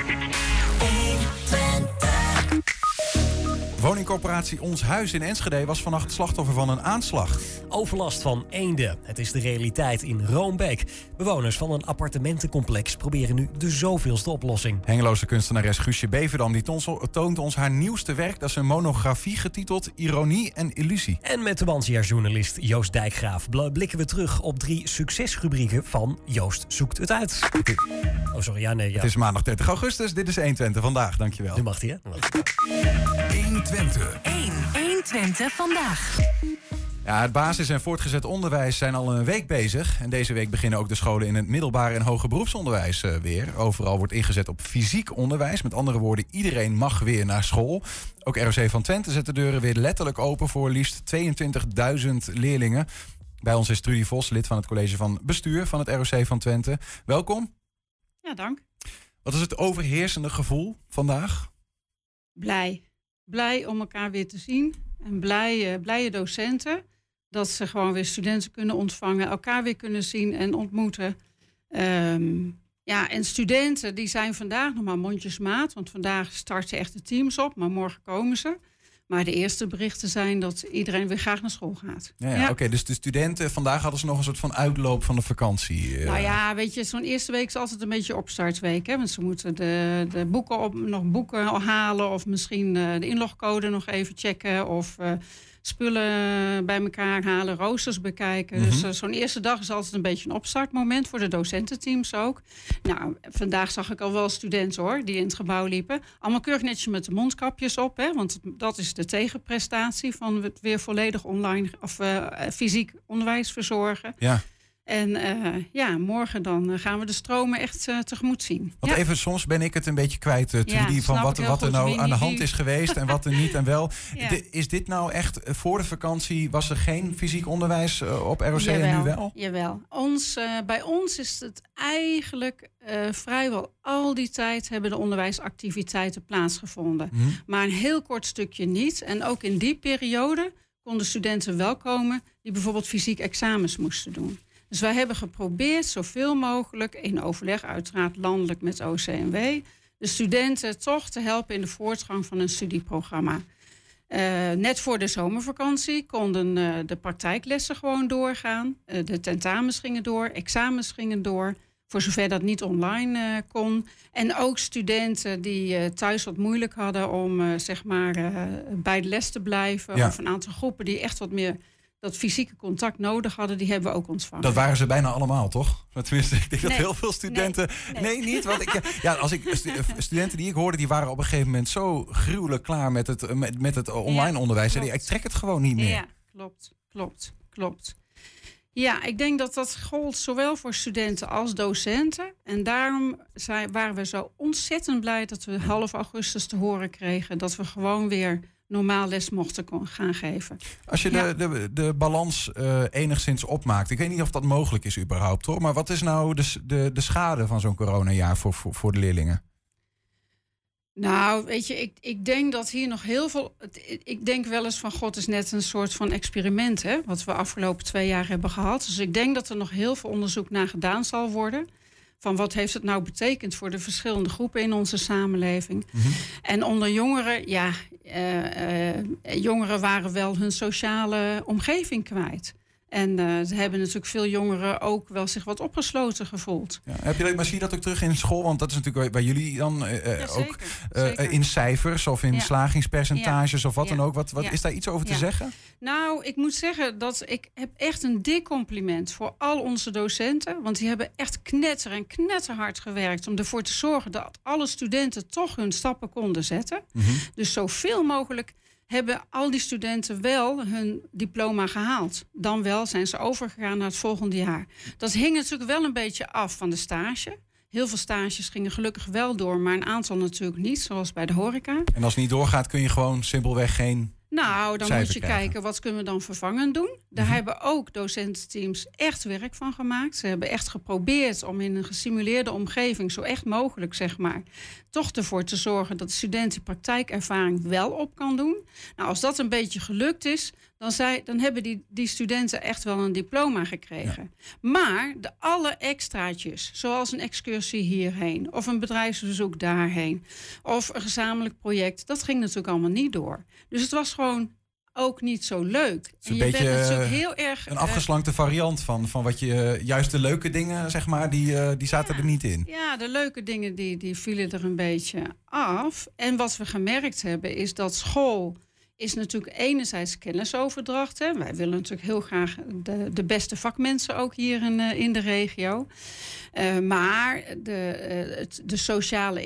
「え Woningcorporatie Ons Huis in Enschede was vannacht slachtoffer van een aanslag. Overlast van eenden. Het is de realiteit in Roombeek. Bewoners van een appartementencomplex proberen nu de zoveelste oplossing. Hengeloze kunstenares Guusje Beverdam die toont ons haar nieuwste werk. Dat is een monografie getiteld Ironie en Illusie. En met de Bansia-journalist Joost Dijkgraaf blikken we terug op drie succesrubrieken van Joost zoekt het uit. Oh, sorry. Ja, nee. Ja. Het is maandag 30 augustus. Dit is 120 vandaag. Dankjewel. Nu mag hij, hè? 120. 1. 120 vandaag. Ja, het basis- en voortgezet onderwijs zijn al een week bezig. En deze week beginnen ook de scholen in het middelbaar en hoger beroepsonderwijs uh, weer. Overal wordt ingezet op fysiek onderwijs. Met andere woorden, iedereen mag weer naar school. Ook ROC van Twente zet de deuren weer letterlijk open voor liefst 22.000 leerlingen. Bij ons is Trudy Vos, lid van het college van bestuur van het ROC van Twente. Welkom. Ja, dank. Wat is het overheersende gevoel vandaag? Blij blij om elkaar weer te zien. En blij, uh, blije docenten. Dat ze gewoon weer studenten kunnen ontvangen, elkaar weer kunnen zien en ontmoeten. Um, ja, en studenten die zijn vandaag nog maar mondjesmaat. Want vandaag starten echt de teams op, maar morgen komen ze. Maar de eerste berichten zijn dat iedereen weer graag naar school gaat. Ja, ja, oké. dus de studenten, vandaag hadden ze nog een soort van uitloop van de vakantie. Uh. Nou ja, weet je, zo'n eerste week is altijd een beetje opstartweek. Hè? Want ze moeten de, de boeken op, nog boeken halen of misschien uh, de inlogcode nog even checken. Of uh, spullen bij elkaar halen, roosters bekijken. Dus mhm. uh, zo'n eerste dag is altijd een beetje een opstartmoment voor de docententeams ook. Nou, vandaag zag ik al wel studenten hoor, die in het gebouw liepen. Allemaal keurig netjes met de mondkapjes op, hè, want dat is de tegenprestatie van het weer volledig online of uh, fysiek onderwijs verzorgen. Ja. En uh, ja, morgen dan gaan we de stromen echt uh, tegemoet zien. Want ja. even, soms ben ik het een beetje kwijt, uh, Trudy, ja, van wat, wat er nou aan de hand is geweest en wat er niet en wel. ja. de, is dit nou echt, voor de vakantie was er geen fysiek onderwijs op ROC jawel, en nu wel? Jawel. Ons, bij ons is het eigenlijk vrijwel al die tijd hebben de onderwijsactiviteiten plaatsgevonden. Mhm. Maar een heel kort stukje niet. En ook in die periode konden studenten wel komen die bijvoorbeeld fysiek examens moesten doen. Dus wij hebben geprobeerd zoveel mogelijk, in overleg uiteraard landelijk met OCMW, de studenten toch te helpen in de voortgang van een studieprogramma. Uh, net voor de zomervakantie konden uh, de praktijklessen gewoon doorgaan. Uh, de tentamens gingen door, examens gingen door. Voor zover dat niet online kon. En ook studenten die thuis wat moeilijk hadden om zeg maar, bij de les te blijven. Ja. Of een aantal groepen die echt wat meer dat fysieke contact nodig hadden, die hebben we ook ontvangen. Dat waren ze bijna allemaal, toch? Tenminste, ik denk nee, dat heel veel studenten. Nee, nee. nee niet. Want ik, ja, als ik studenten die ik hoorde, die waren op een gegeven moment zo gruwelijk klaar met het, met, met het online ja, onderwijs. Klopt. Ik trek het gewoon niet meer. Ja, klopt, klopt, klopt. Ja, ik denk dat dat gold zowel voor studenten als docenten. En daarom zijn, waren we zo ontzettend blij dat we half augustus te horen kregen dat we gewoon weer normaal les mochten gaan geven. Als je ja. de, de, de balans uh, enigszins opmaakt, ik weet niet of dat mogelijk is überhaupt hoor, maar wat is nou de, de, de schade van zo'n coronajaar voor, voor, voor de leerlingen? Nou, weet je, ik, ik denk dat hier nog heel veel. Ik denk wel eens van God is net een soort van experiment, hè, wat we afgelopen twee jaar hebben gehad. Dus ik denk dat er nog heel veel onderzoek naar gedaan zal worden van wat heeft het nou betekend voor de verschillende groepen in onze samenleving. Mm -hmm. En onder jongeren, ja, uh, uh, jongeren waren wel hun sociale omgeving kwijt. En uh, ze hebben natuurlijk veel jongeren ook wel zich wat opgesloten gevoeld. Ja, heb je dat, maar zie je dat ook terug in school? Want dat is natuurlijk bij jullie dan uh, ja, ook in cijfers of in Ja. slagingspercentages of wat dan ook. Wat, wat. Is daar iets over te zeggen? Nou, ik moet zeggen dat ik heb echt een dik compliment voor al onze docenten. Want die hebben echt knetter en knetterhard gewerkt om ervoor te zorgen dat alle studenten toch hun stappen konden zetten. Mhm. Dus zoveel mogelijk hebben al die studenten wel hun diploma gehaald. Dan wel zijn ze overgegaan naar het volgende jaar. Dat hing natuurlijk wel een beetje af van de stage. Heel veel stages gingen gelukkig wel door, maar een aantal natuurlijk niet, zoals bij de horeca. En als het niet doorgaat, kun je gewoon simpelweg geen. Nou, dan moet je krijgen. kijken wat kunnen we dan vervangend doen. Daar Mhm. hebben ook docententeams echt werk van gemaakt. Ze hebben echt geprobeerd om in een gesimuleerde omgeving, zo echt mogelijk zeg maar, toch ervoor te zorgen dat de student die praktijkervaring wel op kan doen. Nou, als dat een beetje gelukt is, dan, zij, dan hebben die, die studenten echt wel een diploma gekregen. Maar de alle extraatjes, zoals een excursie hierheen, of een bedrijfsbezoek daarheen, of een gezamenlijk project, dat ging natuurlijk allemaal niet door. Dus het was gewoon ook niet zo leuk. een je beetje, bent natuurlijk heel erg. Een afgeslankte variant van, van wat je. Juist de leuke dingen, zeg maar, die, eh, die zaten er niet in. Ja, de leuke dingen die, die vielen er een beetje af. En wat we gemerkt hebben, is dat school is natuurlijk enerzijds kennisoverdracht. Hè. Wij willen natuurlijk heel graag de, de beste vakmensen ook hier in, uh, in de regio. Uh, maar de, uh, het, de sociale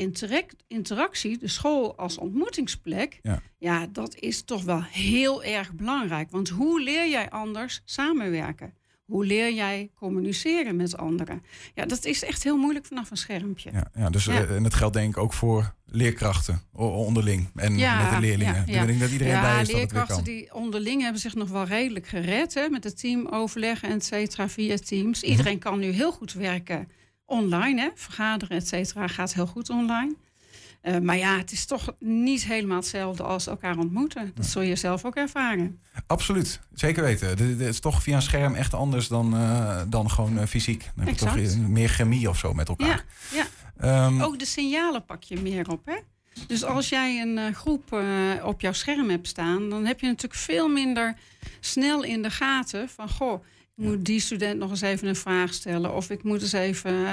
interactie, de school als ontmoetingsplek, ja. ja, dat is toch wel heel erg belangrijk. Want hoe leer jij anders samenwerken? Hoe leer jij communiceren met anderen? Ja, dat is echt heel moeilijk vanaf een schermpje. Ja, ja dus ja. en het geldt denk ik ook voor leerkrachten onderling en ja, met de leerlingen. Ja, ja. Ik denk dat iedereen bij is leerkrachten dat die onderling hebben zich nog wel redelijk gered hè, met het teamoverleg en et cetera via Teams. Mhm. Iedereen kan nu heel goed werken online, hè, vergaderen et cetera gaat heel goed online. Uh, maar ja, het is toch niet helemaal hetzelfde als elkaar ontmoeten. Dat zul je zelf ook ervaren. Absoluut, zeker weten. Het is toch via een scherm echt anders dan, uh, dan gewoon uh, fysiek. Dan heb je toch meer chemie of zo met elkaar. Ja, ja. Um, ook de signalen pak je meer op, hè? Dus als jij een groep op jouw scherm hebt staan, dan heb je natuurlijk veel minder snel in de gaten van goh ik moet die student nog eens even een vraag stellen. Of ik moet eens even uh,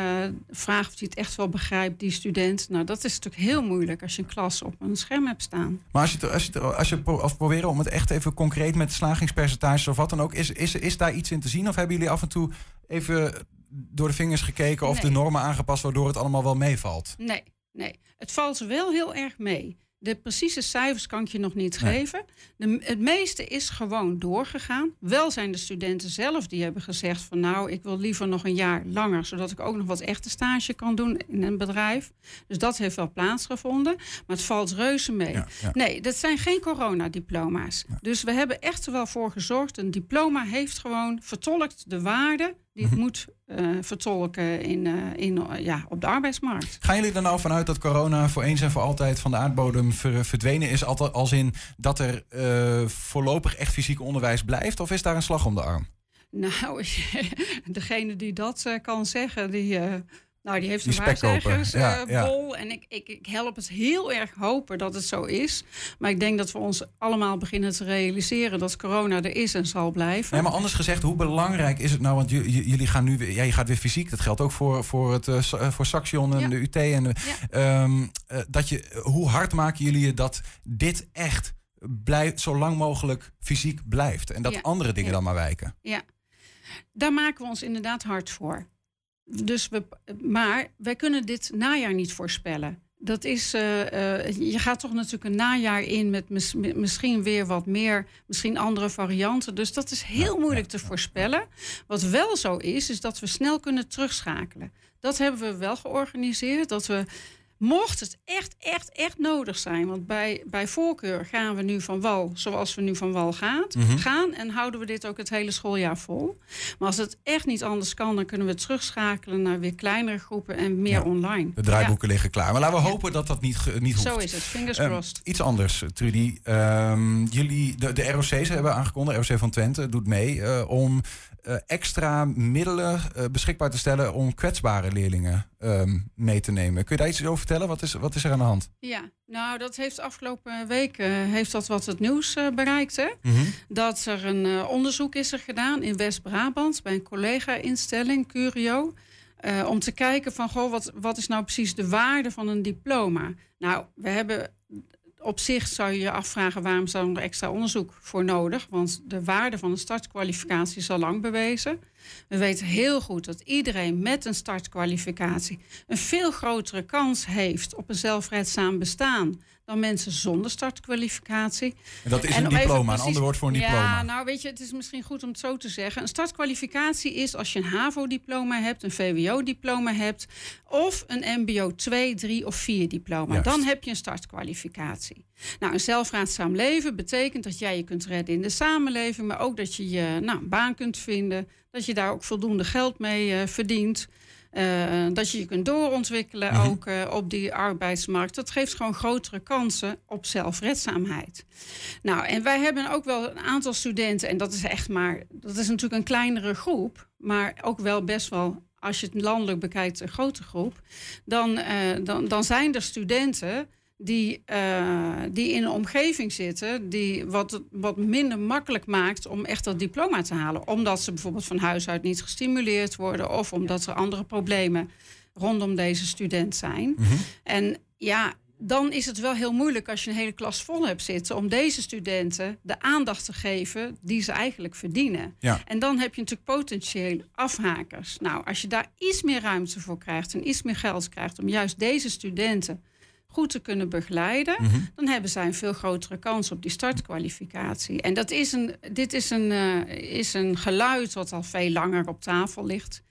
vragen of hij het echt wel begrijpt, die student. Nou, dat is natuurlijk heel moeilijk als je een klas op een scherm hebt staan. Maar als je, als je, als je of proberen om het echt even concreet met slagingspercentages of wat dan ook, is, is, is daar iets in te zien? Of hebben jullie af en toe even door de vingers gekeken of de normen aangepast waardoor het allemaal wel meevalt? Nee, nee. Het valt wel heel erg mee. De precieze cijfers kan ik je nog niet geven. De, het meeste is gewoon doorgegaan. Wel zijn de studenten zelf die hebben gezegd van nou, ik wil liever nog een jaar langer, zodat ik ook nog wat echte stage kan doen in een bedrijf. Dus dat heeft wel plaatsgevonden. Maar het valt reuze mee. Nee, dat zijn geen coronadiploma's. Dus we hebben echt er wel voor gezorgd. Een diploma heeft gewoon vertolkt de waarde die het mhm. moet uh, vertolken in, uh, in, uh, ja, op de arbeidsmarkt. Gaan jullie er nou vanuit dat corona voor eens en voor altijd van de aardbodem ver, verdwenen is? Als in dat er voorlopig echt fysiek onderwijs blijft? Of is daar een slag om de arm? Nou, degene die dat kan zeggen, die nou, die heeft een waarzeggersbol. Ja, ja. En ik, ik, ik help het heel erg hopen dat het zo is. Maar ik denk dat we ons allemaal beginnen te realiseren dat corona er is en zal blijven. Nee, maar anders gezegd, hoe belangrijk is het nou? Want jullie gaan nu weer, ja, je gaat weer fysiek. Dat geldt ook voor, voor, het, uh, voor Saxion en de UT. En de, um, uh, dat je, hoe hard maken jullie je dat dit echt blijft, zo lang mogelijk fysiek blijft? En dat andere dingen dan maar wijken? Ja, daar maken we ons inderdaad hard voor dus we, maar wij kunnen dit najaar niet voorspellen. Dat is, uh, uh, je gaat toch natuurlijk een najaar in met mis, misschien weer wat meer, misschien andere varianten. Dus dat is heel moeilijk te voorspellen. Wat wel zo is, is dat we snel kunnen terugschakelen. Dat hebben we wel georganiseerd. Dat we Mocht het echt, echt, echt nodig zijn, want bij, bij voorkeur gaan we nu van wal zoals we nu van wal gaat, mhm. gaan en houden we dit ook het hele schooljaar vol. Maar als het echt niet anders kan, dan kunnen we terugschakelen naar weer kleinere groepen en meer online. De draaiboeken liggen klaar. Maar laten we hopen dat dat niet, niet hoeft. Zo is het, fingers um, crossed. Iets anders, Trudy. Um, jullie, de, de ROC's hebben aangekondigd, ROC van Twente doet mee, uh, om extra middelen uh, beschikbaar te stellen om kwetsbare leerlingen um, mee te nemen. Kun je daar iets over vertellen? Wat is, wat is er aan de hand? Ja, nou dat heeft afgelopen weken heeft dat wat het nieuws bereikt. Hè? Mm -hmm. Dat er een onderzoek is er gedaan in West-Brabant bij een collega-instelling, Curio. om te kijken van, goh, wat, wat is nou precies de waarde van een diploma? Nou, we hebben op zich zou je je afvragen waarom is er extra onderzoek voor nodig? Want de waarde van een startkwalificatie is al lang bewezen. We weten heel goed dat iedereen met een startkwalificatie een veel grotere kans heeft op een zelfredzaam bestaan dan mensen zonder startkwalificatie. En dat is een diploma, een ander woord voor een diploma. Ja, nou weet je, het is misschien goed om het zo te zeggen. Een startkwalificatie is als je een HAVO-diploma hebt, een VWO-diploma hebt... of een MBO 2, 3 of 4 diploma. Dan heb je een startkwalificatie. Nou, een zelfraadzaam leven betekent dat jij je kunt redden in de samenleving... maar ook dat je je nou, een baan kunt vinden, dat je daar ook voldoende geld mee uh, verdient... Uh, dat je je kunt doorontwikkelen Mhm. ook uh, op die arbeidsmarkt. Dat geeft gewoon grotere kansen op zelfredzaamheid. Nou, en wij hebben ook wel een aantal studenten, en dat is echt maar, dat is natuurlijk een kleinere groep, maar ook wel best wel, als je het landelijk bekijkt, een grote groep. Dan, uh, dan, dan zijn er studenten die, uh, die in een omgeving zitten die wat, wat minder makkelijk maakt om echt dat diploma te halen. Omdat ze bijvoorbeeld van huis uit niet gestimuleerd worden of omdat er andere problemen rondom deze student zijn. Mhm. En ja, dan is het wel heel moeilijk als je een hele klas vol hebt zitten om deze studenten de aandacht te geven die ze eigenlijk verdienen. Ja. En dan heb je natuurlijk potentieel afhakers. Nou, als je daar iets meer ruimte voor krijgt en iets meer geld krijgt om juist deze studenten goed te kunnen begeleiden, Mhm. dan hebben zij een veel grotere kans op die startkwalificatie. En dat is een, dit is een, uh, is een geluid wat al veel langer op tafel ligt.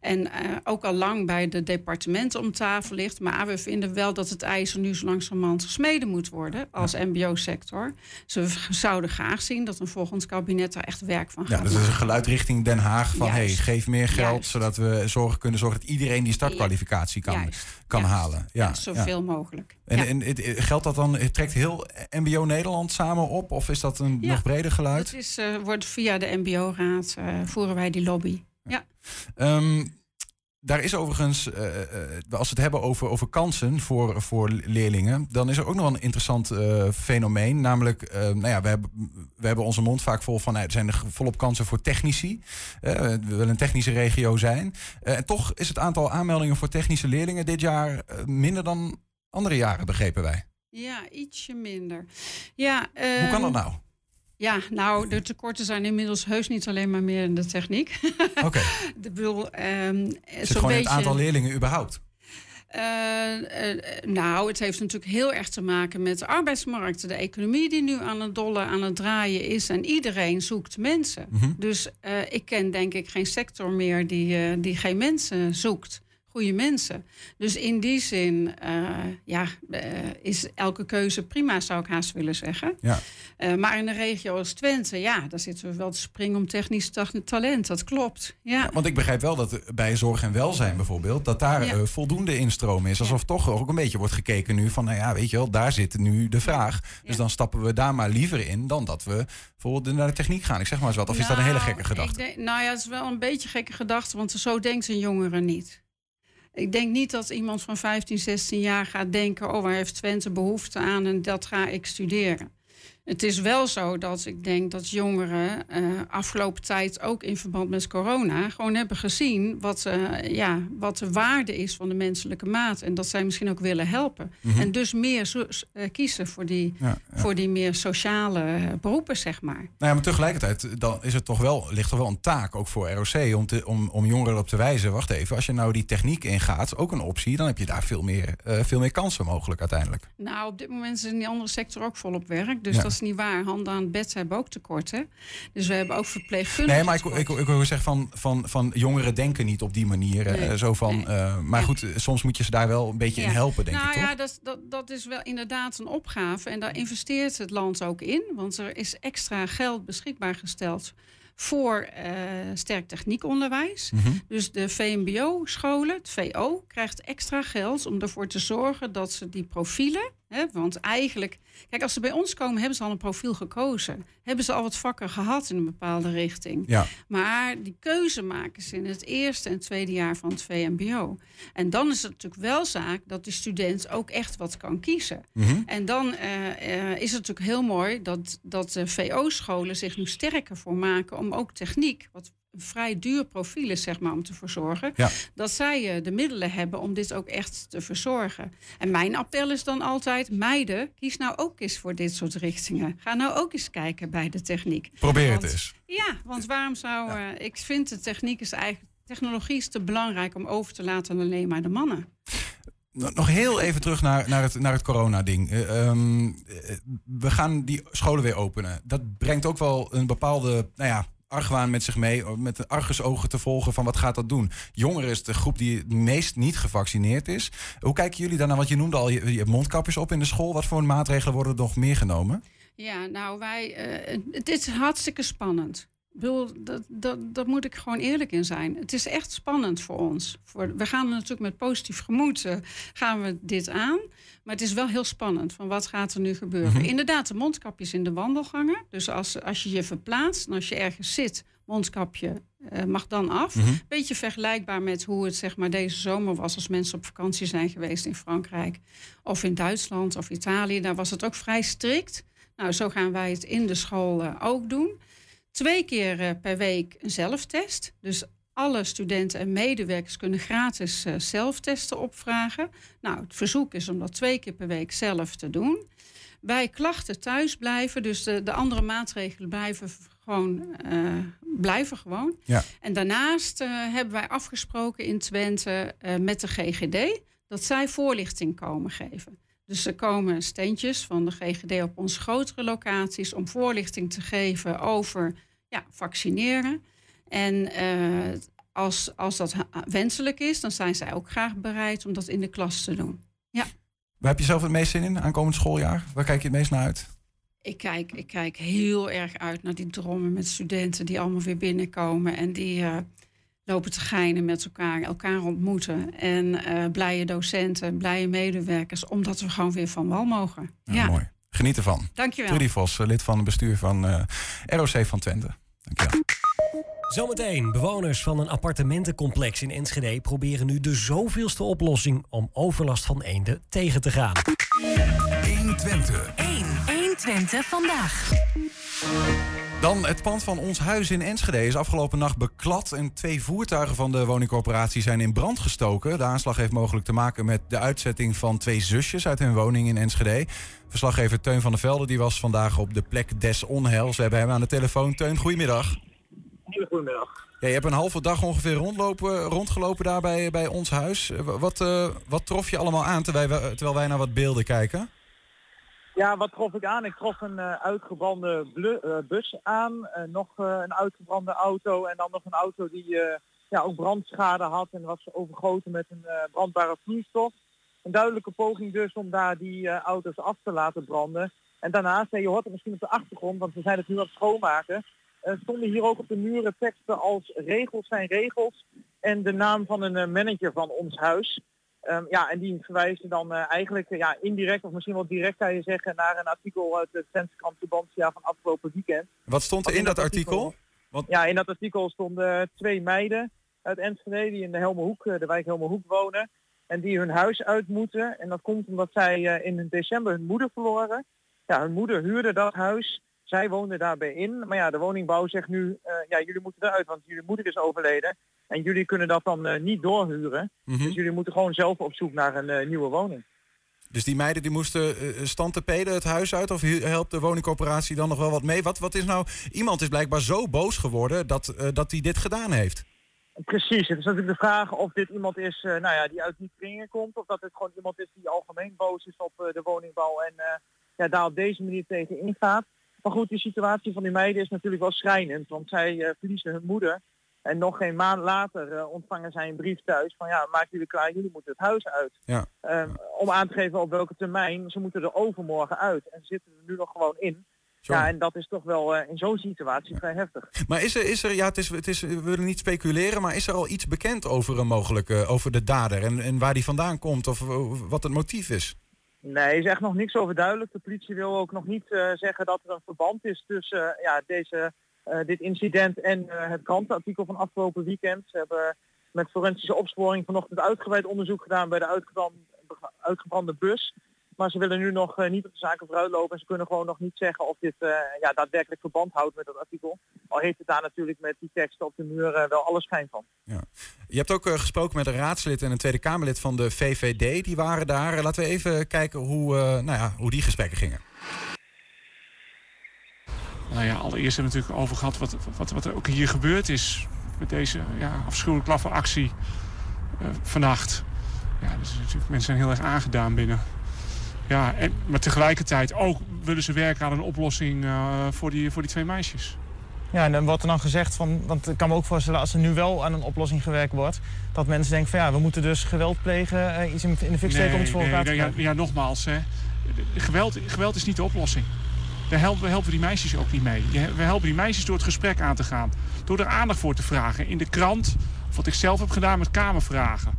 En uh, ook al lang bij de departementen om tafel ligt. Maar we vinden wel dat het ijzer nu zo langzamerhand gesmeden moet worden als MBO-sector. Dus we zouden graag zien dat een volgend kabinet daar echt werk van Ja, gaat dat is een geluid richting Den Haag van hey, geef meer geld Juist. zodat we zorgen, kunnen zorgen dat iedereen die startkwalificatie kan, Juist. kan halen. Ja, Ja, zoveel mogelijk. En, Ja. en het, het- geldt dat dan, het trekt heel MBO Nederland samen op? Of is dat een Ja. nog breder geluid? Het is, eh, wordt via de MBO-raad eh, voeren wij die lobby. Ja. Ehm, daar is overigens, eh, eh, als we het hebben over, over kansen voor, voor leerlingen, dan is er ook nog een interessant eh, fenomeen. Namelijk, eh, nou ja, we hebben, we hebben onze mond vaak vol van, nou, er zijn er volop kansen voor technici. Eh, we willen een technische regio zijn. Eh, en toch is het aantal aanmeldingen voor technische leerlingen dit jaar eh, minder dan andere jaren, begrepen wij. ja, ietsje minder. Ja, Hoe kan ehm, dat nou? Ja, nou, de tekorten zijn inmiddels heus niet alleen maar meer in de techniek. Oké, Ik bedoel, ehm zo'n gewoon in het beetje- aantal leerlingen überhaupt. Eh, eh, nou, het heeft natuurlijk heel erg te maken met de arbeidsmarkt. De economie die nu aan het dollen, aan het draaien is. En iedereen zoekt mensen. Mhm. Dus eh, ik ken denk ik geen sector meer die, die geen mensen zoekt. Goede mensen. Dus in die zin eh, ja, eh, is elke keuze prima, zou ik haast willen zeggen. Ja. Eh, maar in een regio als Twente, ja, daar zitten we wel te springen om technisch ta- talent. Dat klopt. Ja. Ja, want ik begrijp wel dat bij zorg en welzijn bijvoorbeeld, dat daar Ja. voldoende instroom is. Alsof toch ook een beetje wordt gekeken nu van, nou ja, weet je wel, daar zit nu de vraag. Dus dan stappen we daar maar liever in dan dat we bijvoorbeeld naar de techniek gaan. Ik zeg maar eens wat. Of is dat een hele Nou, gekke gedachte? denk- nou ja, het is wel een beetje gekke gedachte, want zo denkt een jongere niet. Ik denk niet dat iemand van 15, 16 jaar gaat denken: oh, waar heeft Twente behoefte aan en dat ga ik studeren. Het is wel zo dat ik denk dat jongeren eh, afgelopen tijd ook in verband met corona gewoon hebben gezien wat, eh, ja, wat de waarde is van de menselijke maat. En dat zij misschien ook willen helpen. Mhm. En dus meer zo- eh, kiezen voor die, Ja, ja. voor die meer sociale beroepen, zeg maar. Nou ja, maar tegelijkertijd dan is het toch wel, ligt er wel een taak ook voor ROC om, te, om, om jongeren erop te wijzen. Wacht even, als je nou die techniek ingaat, ook een optie, dan heb je daar veel meer, veel meer kansen mogelijk uiteindelijk. Nou, op dit moment is in die andere sector ook volop werk. Dus Ja. dat is niet waar. Handen aan het bed hebben ook tekorten. Dus we hebben ook verpleegkundigen. Nee, maar ik, ik, ik wil zeggen van, van, van jongeren denken niet op die manier. eh, Nee, zo van, nee. eh, maar Ja. goed, eh, soms moet je ze daar wel een beetje in helpen, denk nou ik toch? ja, dat, dat, dat is wel inderdaad een opgave. En daar investeert het land ook in. Want er is extra geld beschikbaar gesteld voor sterk techniekonderwijs. Mhm. Dus de VMBO-scholen, het VO, krijgt extra geld om ervoor te zorgen dat ze die profielen. Hè, want eigenlijk, kijk, als ze bij ons komen, hebben ze al een profiel gekozen. Hebben ze al wat vakken gehad in een bepaalde richting. Ja, Maar die keuze maken ze in het eerste en tweede jaar van het VMBO. En dan is het natuurlijk wel zaak dat die student ook echt wat kan kiezen. Mhm. En dan eh, eh, is het natuurlijk heel mooi dat, dat de VO-scholen zich nu sterker voor maken om ook techniek, wat vrij duur profiel is, zeg maar, om te verzorgen, Ja. dat zij eh, de middelen hebben om dit ook echt te verzorgen. En mijn appel is dan altijd: meiden, kies nou ook eens voor dit soort richtingen. Ga nou ook eens kijken bij de techniek. probeer het eens. Ja, want waarom zou. eh, ik vind de techniek is eigenlijk. Technologie is te belangrijk om over te laten aan alleen maar de mannen. Nog heel even terug naar, naar het, naar het corona-ding. Eh, ehm, eh, we gaan die scholen weer openen. Dat brengt ook wel een bepaalde, nou ja, argwaan met zich mee. om Met de argusogen te volgen van wat gaat dat doen. Jongeren is de groep die het meest niet gevaccineerd is. Hoe kijken jullie daarnaar? Want je noemde al, je, je hebt mondkapjes op in de school. Wat voor maatregelen worden er nog meer genomen? Ja, nou, wij. eh, het is hartstikke spannend. Bedoel, dat, dat, dat moet ik gewoon eerlijk in zijn. Het is echt spannend voor ons. Voor, we gaan natuurlijk met positief gemoed uh, gaan we dit aan. Maar het is wel heel spannend. Van wat gaat er nu gebeuren? Mhm. Inderdaad, de mondkapjes in de wandelgangen. Dus als, als je je verplaatst en als je ergens zit, mondkapje uh, mag dan af. Mhm. Beetje vergelijkbaar met hoe het zeg maar, deze zomer was als mensen op vakantie zijn geweest in Frankrijk of in Duitsland of Italië. Daar was het ook vrij strikt. Nou, zo gaan wij het in de school uh, ook doen. Twee keer uh, per week een zelftest. Dus alle studenten en medewerkers kunnen gratis uh, zelftesten opvragen. Nou, het verzoek is om dat twee keer per week zelf te doen. Bij klachten thuis blijven, dus de, de andere maatregelen blijven gewoon, uh, blijven gewoon. Ja. En daarnaast uh, hebben wij afgesproken in Twente uh, met de GGD dat zij voorlichting komen geven. Dus er komen steentjes van de GGD op onze grotere locaties om voorlichting te geven over ja, vaccineren. En als, als dat wenselijk is, dan zijn zij ook graag bereid om dat in de klas te doen. Ja. Waar heb je zelf het meest zin in aankomend schooljaar? Waar kijk je het meest naar uit? Ik kijk, ik kijk heel erg uit naar die drommen met studenten die allemaal weer binnenkomen en die uh, lopen te geinen met elkaar, elkaar ontmoeten. En uh, blije docenten, blije medewerkers, omdat we gewoon weer van wal mogen. Ja, ja. mooi. Geniet ervan. Dankjewel. Trudy Vos, lid van het bestuur van uh, ROC van Twente. Dankjewel. Zometeen, bewoners van een appartementencomplex in Enschede proberen nu de zoveelste oplossing om overlast van eenden tegen te gaan. 120. 1. 120 vandaag. Dan het pand van ons huis in Enschede is afgelopen nacht beklad en twee voertuigen van de woningcorporatie zijn in brand gestoken. De aanslag heeft mogelijk te maken met de uitzetting van twee zusjes uit hun woning in Enschede. Verslaggever Teun van der Velde die was vandaag op de plek des onheils. We hebben hem aan de telefoon. Teun, goedemiddag. Goedemiddag. Ja, je hebt een halve dag ongeveer rondlopen, rondgelopen daar bij, bij ons huis. Wat, uh, wat trof je allemaal aan terwijl, terwijl wij naar wat beelden kijken? Ja, wat trof ik aan? Ik trof een uh, uitgebrande uh, bus aan, uh, nog een uitgebrande auto en dan nog een auto die ja, ook brandschade had en was overgoten met een brandbare vloeistof. Een duidelijke poging dus om daar die auto's af te laten branden. En daarnaast, je hoort het misschien op de achtergrond, want we zijn het nu aan het schoonmaken, stonden hier ook op de muren teksten als regels zijn regels en de naam van een manager van ons huis. Um, ja, en die verwijzen dan uh, eigenlijk ja, indirect of misschien wel direct kan je zeggen naar een artikel uit de Twentse krant Tubantia van afgelopen weekend. Wat stond er in, in dat artikel? artikel Want... Ja, in dat artikel stonden twee meiden uit Enschede die in de Helmerhoek, de wijk Helmerhoek wonen. En die hun huis uit moeten. En dat komt omdat zij uh, in december hun moeder verloren. Ja, hun moeder huurde dat huis. Zij woonden daarbij in. Maar ja, de woningbouw zegt nu, ja, jullie moeten eruit, want jullie moeder is overleden. En jullie kunnen dat dan uh, niet doorhuren. Mhm. Dus jullie moeten gewoon zelf op zoek naar een uh, nieuwe woning. Dus die meiden die moesten uh, stantepeden het huis uit? Of helpt de woningcorporatie dan nog wel wat mee? Wat, wat is nou... Iemand is blijkbaar zo boos geworden dat, dat hij dit gedaan heeft. Precies. Het is natuurlijk de vraag of dit iemand is nou ja, die uit die kringen komt. Of dat het gewoon iemand is die algemeen boos is op de woningbouw. En ja, daar op deze manier tegen ingaat. Maar goed, die situatie van die meiden is natuurlijk wel schrijnend. Want zij verliezen hun moeder. En nog geen maand later uh, ontvangen zij een brief thuis van ja, maak jullie klaar, jullie moeten het huis uit. Ja. Uh, om aan te geven op welke termijn, ze moeten er overmorgen uit. En ze zitten er nu nog gewoon in. Ja, en dat is toch wel uh, in zo'n situatie ja. vrij heftig. Maar is er, is er ja, het is, het is, we willen niet speculeren, maar is er al iets bekend over een mogelijke, over de dader en, en waar die vandaan komt of wat het motief is? Nee, is echt nog niks over duidelijk. De politie wil ook nog niet uh, zeggen dat er een verband is tussen uh, ja, deze uh, dit incident en het krantenartikel van afgelopen weekend. Ze hebben met forensische opsporing vanochtend uitgebreid onderzoek gedaan bij de uitgebrande bus. Maar ze willen nu nog uh, niet op de zaken vooruitlopen en ze kunnen gewoon nog niet zeggen of dit ja, daadwerkelijk verband houdt met dat artikel. Al heeft het daar natuurlijk met die teksten op de muur wel alle schijn van. Ja. Je hebt ook gesproken met een raadslid en een Tweede Kamerlid van de VVD. Die waren daar. Laten we even kijken hoe, nou ja, hoe die gesprekken gingen. Nou ja, allereerst hebben we natuurlijk over gehad wat, wat, wat er ook hier gebeurd is. Met deze ja, afschuwelijk laffe actie uh, vannacht. Ja, dus natuurlijk, mensen zijn heel erg aangedaan binnen. Ja, en, maar tegelijkertijd ook willen ze werken aan een oplossing uh, voor, die, voor die twee meisjes. Ja, en dan wordt er dan gezegd van, want ik kan me ook voorstellen als er nu wel aan een oplossing gewerkt wordt, dat mensen denken van ja, we moeten dus geweld plegen, uh, iets in de fik steken om het voor elkaar nee, te ja, ja, nogmaals, hè. Geweld, geweld is niet de oplossing. daar helpen, we helpen die meisjes ook niet mee. We helpen die meisjes door het gesprek aan te gaan. Door er aandacht voor te vragen. In de krant, of wat ik zelf heb gedaan met kamervragen.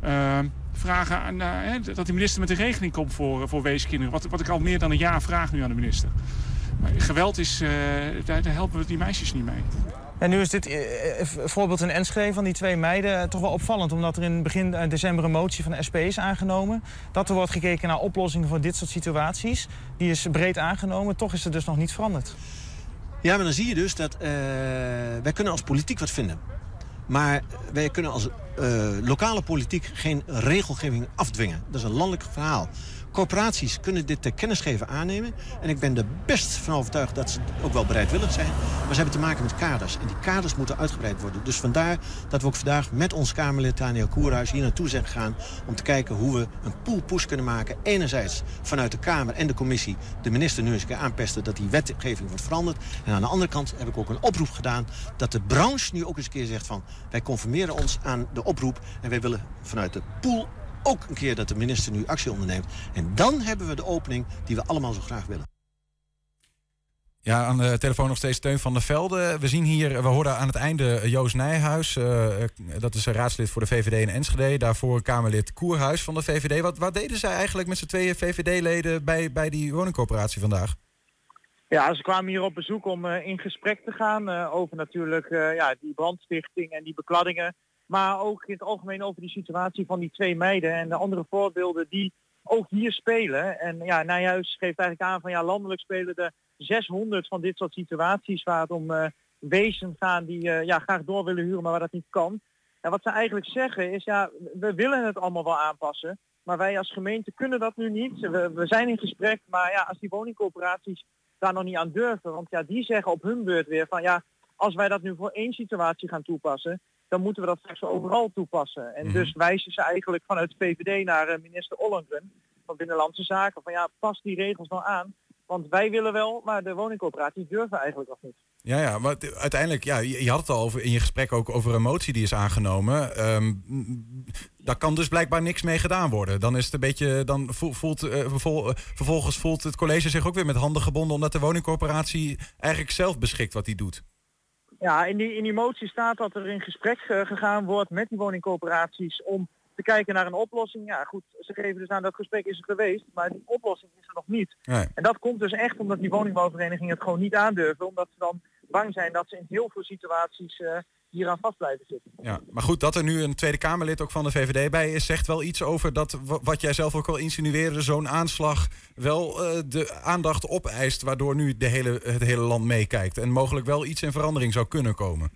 Ehm, vragen aan, eh, hè, dat de minister met een regeling komt voor, voor weeskinderen. Wat, wat ik al meer dan een jaar vraag nu aan de minister. Maar geweld is, eh, daar, daar helpen we die meisjes niet mee. En nu is dit eh, eh, voorbeeld in Enschede van die twee meiden eh, toch wel opvallend. Omdat er in begin eh, december een motie van de SP is aangenomen. Dat er wordt gekeken naar oplossingen voor dit soort situaties. Die is breed aangenomen. Toch is het dus nog niet veranderd. Ja, maar dan zie je dus dat eh, wij kunnen als politiek wat vinden. Maar wij kunnen als eh, lokale politiek geen regelgeving afdwingen. Dat is een landelijk verhaal. Corporaties kunnen dit ter kennisgeven aannemen. En ik ben er best van overtuigd dat ze ook wel bereidwillig zijn. Maar ze hebben te maken met kaders. En die kaders moeten uitgebreid worden. Dus vandaar dat we ook vandaag met ons Kamerlid Daniel Koerhuis hier naartoe zijn gegaan... om te kijken hoe we een pool-push kunnen maken. Enerzijds vanuit de Kamer en de commissie de minister nu eens een keer aanpesten... dat die wetgeving wordt veranderd. En aan de andere kant heb ik ook een oproep gedaan... dat de branche nu ook eens een keer zegt van... wij conformeren ons aan de oproep en wij willen vanuit de pool ook een keer dat de minister nu actie onderneemt. En dan hebben we de opening die we allemaal zo graag willen. Ja, aan de telefoon nog steeds Teun van der Velde. We zien hier, we hoorden aan het einde Joost Nijhuis. eh, eh, dat is een raadslid voor de VVD in Enschede. Daarvoor Kamerlid Koerhuis van de VVD. Wat, wat deden zij eigenlijk met z'n tweeën VVD-leden bij, bij die woningcorporatie vandaag? Ja, ze kwamen hier op bezoek om eh, in gesprek te gaan eh, over natuurlijk eh, ja, die brandstichting en die bekladdingen. Maar ook in het algemeen over die situatie van die twee meiden en de andere voorbeelden die ook hier spelen. En ja, Nijhuis geeft eigenlijk aan van ja, landelijk spelen er 600 van dit soort situaties waar het om eh wezen gaan die eh, ja, graag door willen huren, maar waar dat niet kan. En wat ze eigenlijk zeggen is ja, we willen het allemaal wel aanpassen. Maar wij als gemeente kunnen dat nu niet. We, we zijn in gesprek, maar ja, als die woningcorporaties daar nog niet aan durven. Want ja, die zeggen op hun beurt weer van ja, als wij dat nu voor één situatie gaan toepassen, dan moeten we dat straks overal toepassen. En Mhm. dus wijzen ze eigenlijk vanuit VVD naar eh, minister Ollongren van Binnenlandse Zaken. Van ja, pas die regels nou aan. Want wij willen wel, maar de woningcorporaties durven eigenlijk nog niet. Ja, ja, maar uiteindelijk, ja, je, had het al over, in je gesprek ook over een motie die is aangenomen. Ehm, daar kan dus blijkbaar niks mee gedaan worden. Dan is het een beetje, dan voelt, eh, eh, vervolgens voelt het college zich ook weer met handen gebonden, omdat de woningcorporatie eigenlijk zelf beschikt wat hij doet. Ja, in die, in die motie staat dat er in gesprek eh, gegaan wordt met die woningcorporaties om te kijken naar een oplossing. Ja goed, ze geven dus aan dat gesprek is er geweest, maar die oplossing is er nog niet. Nee. En dat komt dus echt omdat die woningbouwverenigingen het gewoon niet aandurven, omdat ze dan bang zijn dat ze in heel veel situaties eh hier aan vast blijven zitten. Ja, maar goed, dat er nu een Tweede Kamerlid ook van de VVD bij is, zegt wel iets over dat, wa- wat jij zelf ook al insinueerde, zo'n aanslag wel eh, de aandacht opeist, waardoor nu de hele, het hele land meekijkt. En mogelijk wel iets in verandering zou kunnen komen.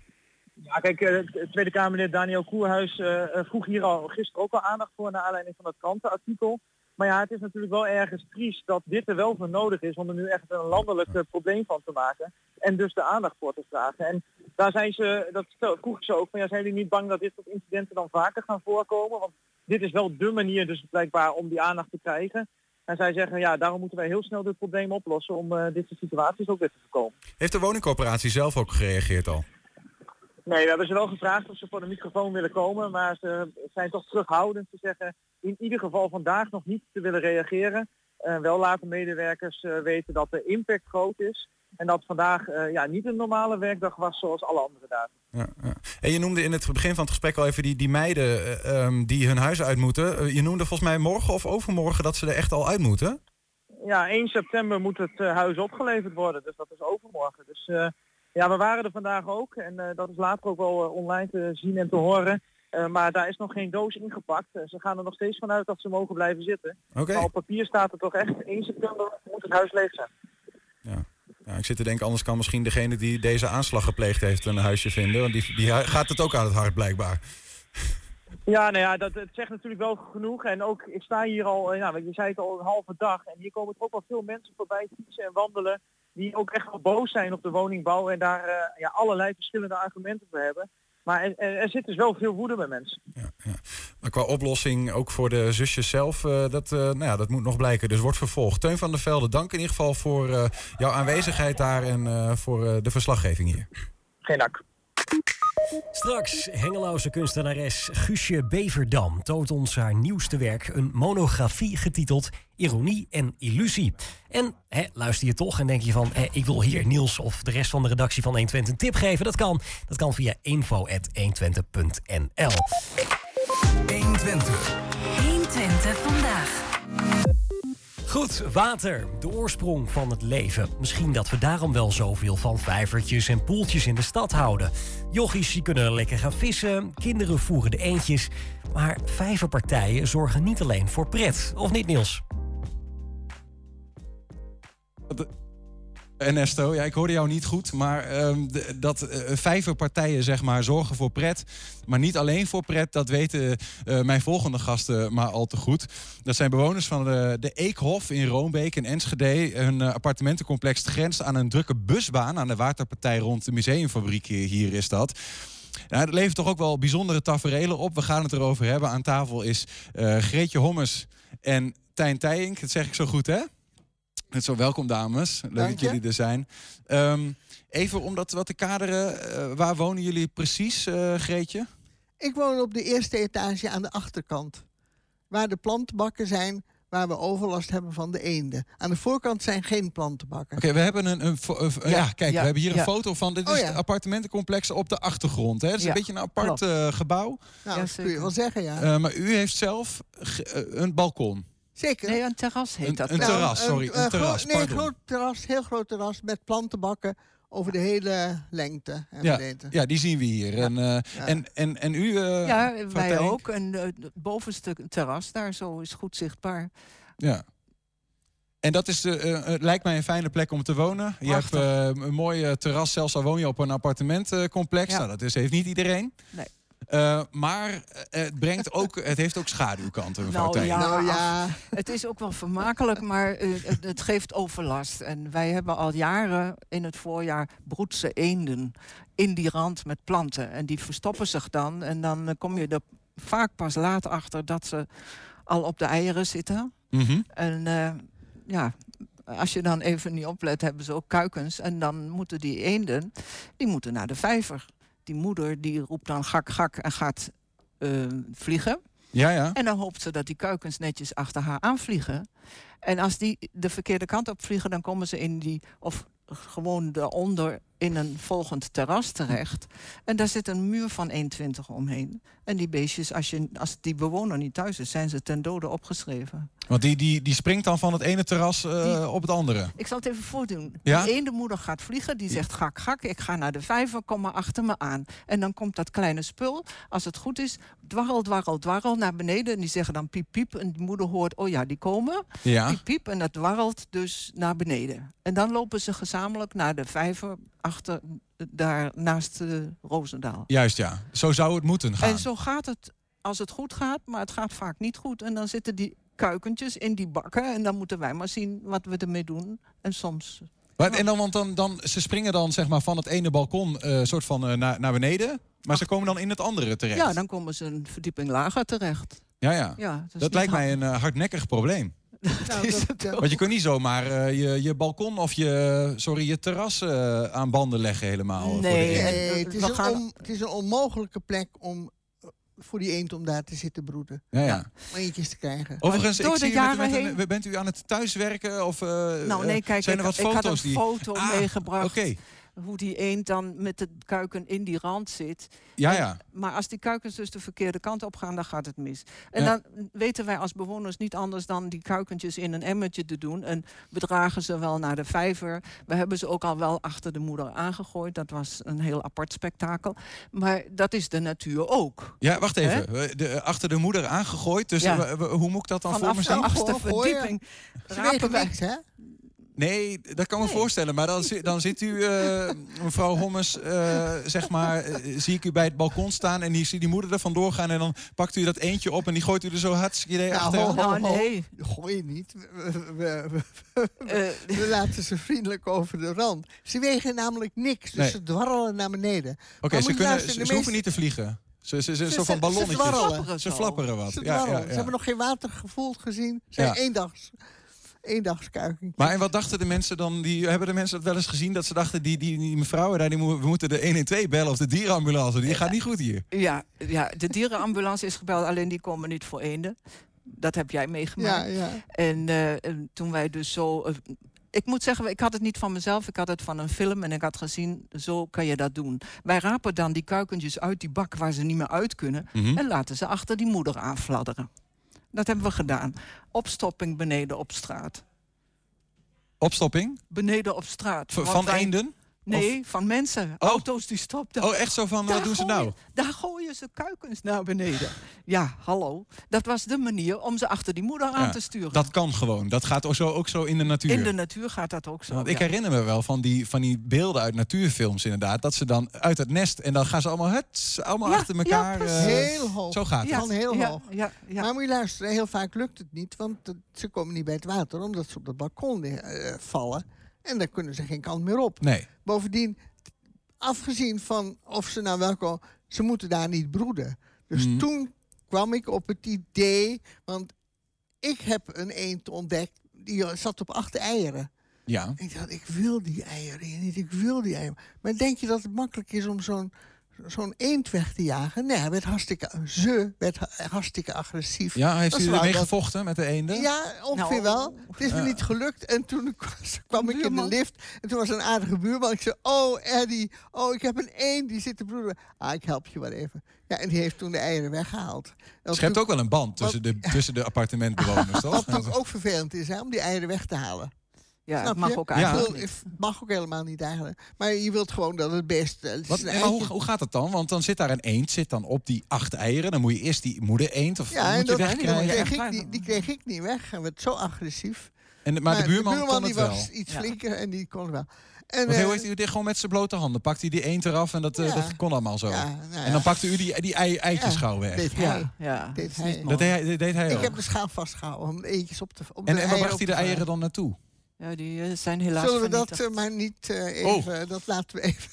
Ja, kijk, eh, Tweede Kamerlid Daniel Koerhuis eh, vroeg hier al gisteren ook al aandacht voor naar aanleiding van het krantenartikel. Maar ja, het is natuurlijk wel ergens triest dat dit er wel voor nodig is om er nu echt een landelijk eh, probleem van te maken. En dus de aandacht voor te vragen. En daar zijn ze, dat vroeg ze ook, van ja, zijn jullie niet bang dat dit soort incidenten dan vaker gaan voorkomen? Want dit is wel dé manier dus blijkbaar om die aandacht te krijgen. En zij zeggen, ja, daarom moeten wij heel snel dit probleem oplossen om eh, dit soort situaties ook weer te voorkomen. Heeft de woningcorporatie zelf ook gereageerd al? Nee, we hebben ze wel gevraagd of ze voor de microfoon willen komen, maar ze zijn toch terughoudend te zeggen in ieder geval vandaag nog niet te willen reageren. Eh, wel laten medewerkers eh, weten dat de impact groot is en dat vandaag eh, ja, niet een normale werkdag was zoals alle andere dagen. Ja, ja. En je noemde in het begin van het gesprek al even die, die meiden eh, ehm, die hun huis uit moeten. Je noemde volgens mij morgen of overmorgen dat ze er echt al uit moeten. Ja, 1 september moet het huis opgeleverd worden, dus dat is overmorgen. Dus ja, we waren er vandaag ook en eh, dat is later ook wel eh, online te zien en te horen. Eh, maar daar is nog geen doos ingepakt. Ze gaan er nog steeds vanuit dat ze mogen blijven zitten. Oké. Maar op papier staat er toch echt 1 september moet het huis leeg zijn. Ja, ik zit te denken, anders kan misschien degene die deze aanslag gepleegd heeft een huisje vinden. Want die, die gaat het ook aan het hart blijkbaar. Ja, nou ja, dat het zegt natuurlijk wel genoeg. En ook, ik sta hier al, ja, je zei het al, een halve dag. En hier komen er ook wel veel mensen voorbij fietsen en wandelen. Die ook echt wel boos zijn op de woningbouw. En daar eh, ja, allerlei verschillende argumenten voor hebben. Maar er, er, zit dus wel veel woede bij mensen. Maar qua oplossing, ook voor de zusjes zelf, eh, dat, eh, nou ja, dat moet nog blijken. Dus wordt vervolgd. Teun van der Velde, dank in ieder geval voor jouw aanwezigheid daar en voor de verslaggeving hier. Geen dank. Straks Hengeloze kunstenares Guusje Beverdam toont ons haar nieuwste werk, een monografie getiteld Ironie en Illusie. En luister je toch en denk je van, hè, ik wil hier Niels of de rest van de redactie van 120 een tip geven? Dat kan. Dat kan via info.120.nl. 120. 120 vandaag. Goed, water, de oorsprong van het leven. Misschien dat we daarom wel zoveel van vijvertjes en poeltjes in de stad houden. Jochies die kunnen lekker gaan vissen, kinderen voeren de eendjes. Maar vijverpartijen zorgen niet alleen voor pret. Of niet, Niels? Ernesto, ja, ik hoorde jou niet goed, maar ehm, dat eh, vijverpartijen zeg maar, zorgen voor pret. Maar niet alleen voor pret, dat weten eh, mijn volgende gasten maar al te goed. Dat zijn bewoners van de, de Eekhof in Roombeek in Enschede. Hun eh, appartementencomplex grenst aan een drukke busbaan aan de waterpartij rond de museumfabriek hier, is dat. Nou, dat levert toch ook wel bijzondere taferelen op. We gaan het erover hebben. Aan tafel is eh, Greetje Hommes en Tijn Tijink. Dat zeg ik zo goed, hè? Het zo welkom, dames. Leuk Dank dat je. jullie er zijn. Ehm, even om dat wat te kaderen. eh, waar wonen jullie precies, eh, Greetje? Ik woon op de eerste etage aan de achterkant. Waar de plantenbakken zijn, waar we overlast hebben van de eenden. Aan de voorkant zijn geen plantenbakken. Oké, we hebben een, een, ja, Ja, kijk, ja, we hebben hier een ja. foto van. Dit Oh is ja. het appartementencomplex op de achtergrond. Hè? Het is Ja, een beetje een apart eh, gebouw. Nou, dat kun je wel zeggen, ja. Eh, maar u heeft zelf een balkon. Zeker. Nee, een terras heet Een- dat. een terras, sorry, een eh, gro- terras, nee, een groot terras, heel groot terras met plantenbakken over de hele lengte en Ja, breedte. ja, die zien we hier. En, eh, en, en, en u, eh, ja, wij ook. En het bovenste terras daar zo is goed zichtbaar. Ja. En dat is, de, eh, het lijkt mij een fijne plek om te wonen. Je hebt een mooi terras, zelfs al woon je op een appartementcomplex. Ja. Nou, dat is, heeft niet iedereen. Nee. Eh, maar eh, het, brengt ook, het heeft ook schaduwkanten, mevrouw Nou ja, Nou ja. het is ook wel vermakelijk, maar eh, het, het geeft overlast. En wij hebben al jaren in het voorjaar broedse eenden in die rand met planten. En die verstoppen zich dan. En dan kom je er vaak pas laat achter dat ze al op de eieren zitten. Mhm. En eh, ja, als je dan even niet oplet, hebben ze ook kuikens. En dan moeten die eenden, die moeten naar de vijver. Die moeder die roept dan gak, gak en gaat eh, vliegen. Ja, ja. En dan hoopt ze dat die kuikens netjes achter haar aanvliegen. En als die de verkeerde kant op vliegen, dan komen ze in die, of gewoon daaronder in een volgend terras terecht. En daar zit een muur van 1,20 omheen. En die beestjes, als, je, als die bewoner niet thuis is, zijn ze ten dode opgeschreven. Want die, die, die springt dan van het ene terras eh, Die- op het andere. Ik zal het even voordoen. Ja? De ene moeder gaat vliegen, die zegt gak, gak, ik ga naar de vijver, kom maar achter me aan. En dan komt dat kleine spul, als het goed is, dwarrel, dwarrel, dwarrel naar beneden. En die zeggen dan piep, piep. En die moeder hoort, oh ja, die komen. Ja. Piep, piep. En dat dwarrelt dus naar beneden. En dan lopen ze gezamenlijk naar de vijver achter, daar naast uh, Roosendaal. Juist, ja. Zo zou het moeten gaan. En zo gaat het als het goed gaat, maar het gaat vaak niet goed. En dan zitten die kuikentjes in die bakken. En dan moeten wij maar zien wat we ermee doen. En soms Maar, en dan, want dan, dan, ze springen dan zeg maar, van het ene balkon eh, soort van eh, naar, naar beneden. Maar ze komen dan in het andere terecht. Ja, dan komen ze een verdieping lager terecht. ja, ja. Ja, dat lijkt mij een eh, hardnekkig probleem. Nou, dat, Want je kunt niet zomaar eh, je, je balkon of je, sorry, je terras eh, aan banden leggen helemaal. voor de Nee, nee, het, is een gaan- on- het is een onmogelijke plek om eh, voor die eend om daar te zitten broeden. Ja, ja. Om eentjes te krijgen. Overigens, door ik zie met, met een- bent u aan het thuiswerken? Of, eh, Nou nee, kijk, zijn ik, er wat ik had foto's een die... foto Ah, meegebracht. Oké, Hoe die eend dan met de kuiken in die rand zit. ja, En- ja. Maar als die kuikens dus de verkeerde kant op gaan, dan gaat het mis. En Ja. dan weten wij als bewoners niet anders dan die kuikentjes in een emmertje te doen. En we dragen ze wel naar de vijver. We hebben ze ook al wel achter de moeder aangegooid. Dat was een heel apart spektakel. Maar dat is de natuur ook. Ja, wacht even. De, achter de moeder aangegooid. Dus Ja. eh, we- hoe moet ik dat dan voor Vanaf me de achtste verdieping rapen wij... hè? Nee, dat kan me Nee. voorstellen. Maar dan, dan zit u, eh, mevrouw Hommes, eh, zeg maar, eh, zie ik u bij het balkon staan en die zie die moeder er vandoor gaan en dan pakt u dat eentje op en die gooit u er zo hartstikke idee Nou, ho, ho, Nou, ho. nee. Gooi je niet. We, we, we- we- Eh, we laten ze vriendelijk over de rand. Ze wegen namelijk niks, dus Nee. ze dwarrelen naar beneden. Oké, ze, kunnen, luisteren, ze, ze hoeven niet te vliegen. Ze, ze, ze, Ze- zo van ze- ze ballonnetjes. dwarrelen. Flapperen Ze flapperen wat. Ze Ja, ja, ja. Ze hebben nog geen water gevoeld gezien. Ze zijn Ja. eendags. Eendagskuikentjes. Maar en wat dachten de mensen dan? Die, hebben de mensen dat wel eens gezien? Dat ze dachten, die, die, die mevrouw daar, die mo- we moeten de 112 bellen of de dierenambulance. Die gaat niet goed hier. Ja, ja, de dierenambulance is gebeld, alleen die komen niet voor eenden. Dat heb jij meegemaakt. Ja, ja. En, eh, en toen wij dus zo. eh, ik moet zeggen, ik had het niet van mezelf, ik had het van een film en ik had gezien, zo kan je dat doen. Wij rapen dan die kuikentjes uit die bak waar ze niet meer uit kunnen Mhm. en laten ze achter die moeder aanfladderen. Dat hebben we gedaan. Opstopping beneden op straat. Opstopping? Beneden op straat. V- van wij- eenden? Nee, van mensen. Oh. Auto's die stopten. Oh, echt zo van, wat doen ze gooien- nou? Daar gooien ze kuikens naar beneden. Ja, hallo. Dat was de manier om ze achter die moeder aan Ja, te sturen. Dat kan gewoon. Dat gaat ook zo, ook zo in de natuur. In de natuur gaat dat ook zo. Want ik ja. herinner me wel van die, van die beelden uit natuurfilms inderdaad. Dat ze dan uit het nest en dan gaan ze allemaal, huts, allemaal Ja, achter ja, elkaar. precies. eh, Heel hoog. Zo gaat het. Ja, Van heel ja, hoog. Ja, ja. Maar moet je luisteren, heel vaak lukt het niet, want het- ze komen niet bij het water omdat ze op dat balkon eh, vallen. En dan kunnen ze geen kant meer op. Nee. Bovendien, afgezien van of ze nou welke, ze moeten daar niet broeden. Dus Mhm. toen kwam ik op het idee, want ik heb een eend ontdekt die zat op acht eieren. Ja. Ik dacht, ik wil die eieren hier niet, ik wil die eieren. Maar denk je dat het makkelijk is om zo'n zo'n eend weg te jagen? Nee, hij werd hartstikke, ze werd ha- hartstikke agressief. Ja, heeft Dat u is ermee dat- gevochten met de eenden? Ja, ongeveer Nou, wel. Het is me Ja. niet gelukt. En toen kwam, ik in de lift. En toen was een aardige buurman. Ik zei, oh Eddie, oh ik heb een eend die zit te broeden. Ah, ik help je wel even. Ja, en die heeft toen de eieren weggehaald. Dat Schept ook wel een band tussen de, tussen de appartementbewoners, toch? Wat ook vervelend is, hè, om die eieren weg te halen. Ja, Snap het mag je? ook eigenlijk niet. Mag ook helemaal niet eigenlijk. Maar je wilt gewoon dat het best... eh, het Wat, maar hoe, gaat het dan? Want dan zit daar een eend, zit dan op die acht eieren. Dan moet je eerst die moeder eend of Ja, en moet je wegkrijgen. kreeg ik, die, die kreeg ik niet weg. Hij werd zo agressief. En, maar, de buurman, kon die het wel. was iets Ja. flinker en die kon het wel. En, Want eh, heeft u dit gewoon met zijn blote handen? Pakt hij die eend eraf en dat, eh, Ja. dat kon allemaal zo. ja, nou ja, En dan pakte u die, die ei, eitjes Ja, gauw weg. deed hij. Ja. Deed dat is hij. niet Dat mooi. deed hij, dat deed hij Ik ook. heb de schaal vastgehouden om eentjes op te om En, de en waar bracht hij de eieren dan naartoe? Ja, die eh, zijn helaas Zullen we dat eh, maar niet eh, Oh. even... Dat laten we even...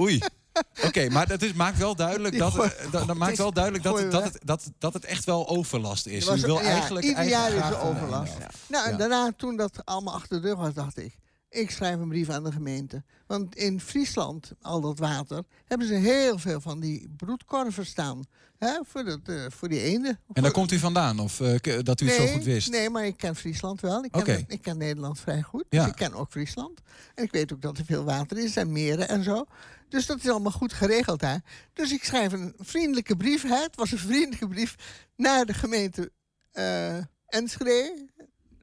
Oei. Oké, maar dat is, maakt wel duidelijk dat, dat, dat maakt wel duidelijk dat, dat, het, dat, dat het echt wel overlast is. Was U wil ja, eigenlijk ieder jaar is er overlast. Nou, en Ja. daarna, toen dat allemaal achter de deur was, dacht ik... Ik schrijf een brief aan de gemeente. Want in Friesland, al dat water... hebben ze heel veel van die broedkorven staan. Hè, voor, dat, eh, voor die eenden. En daar Voor- komt u vandaan, of eh, dat u het zo goed wist? Nee, maar ik ken Friesland wel. Ik ken, ik ken Nederland vrij goed. Ja. Dus ik ken ook Friesland. En ik weet ook dat er veel water is en meren en zo. Dus dat is allemaal goed geregeld daar. Dus ik schrijf een vriendelijke brief. Hè? Het was een vriendelijke brief naar de gemeente eh Enschede.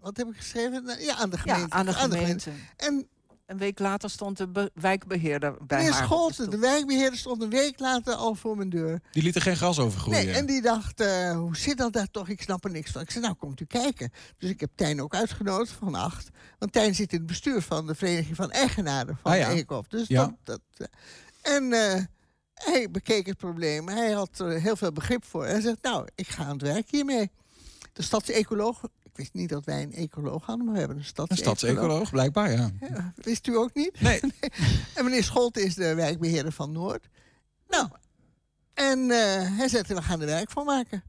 Wat heb ik geschreven? Nou, Ja, aan de Ja, gemeente. aan de gemeente. En Een week later stond de be- wijkbeheerder bij meneer haar. op de Scholten, de wijkbeheerder, stond een week later al voor mijn deur. Die liet er geen gras over groeien. Nee, en die dacht, eh, hoe zit dat daar toch? Ik snap er niks van. Ik zei, nou, komt u kijken. Dus ik heb Tijn ook uitgenodigd van acht. Want Tijn zit in het bestuur van de Vereniging van Eigenaren van Ah, ja. Eekhof. Dus Ja. dat, dat, eh, en eh, hij bekeek het probleem. Hij had er heel veel begrip voor. En hij zegt, nou, ik ga aan het werk hiermee. De stadsecoloog, wist niet dat wij een ecoloog hadden, maar we hebben een Een stadsecoloog. stadsecoloog, blijkbaar, ja. Ja, wist u ook niet? Nee. En meneer Scholte is de wijkbeheerder van Noord. Nou, en eh, hij zegt, we gaan er werk van maken.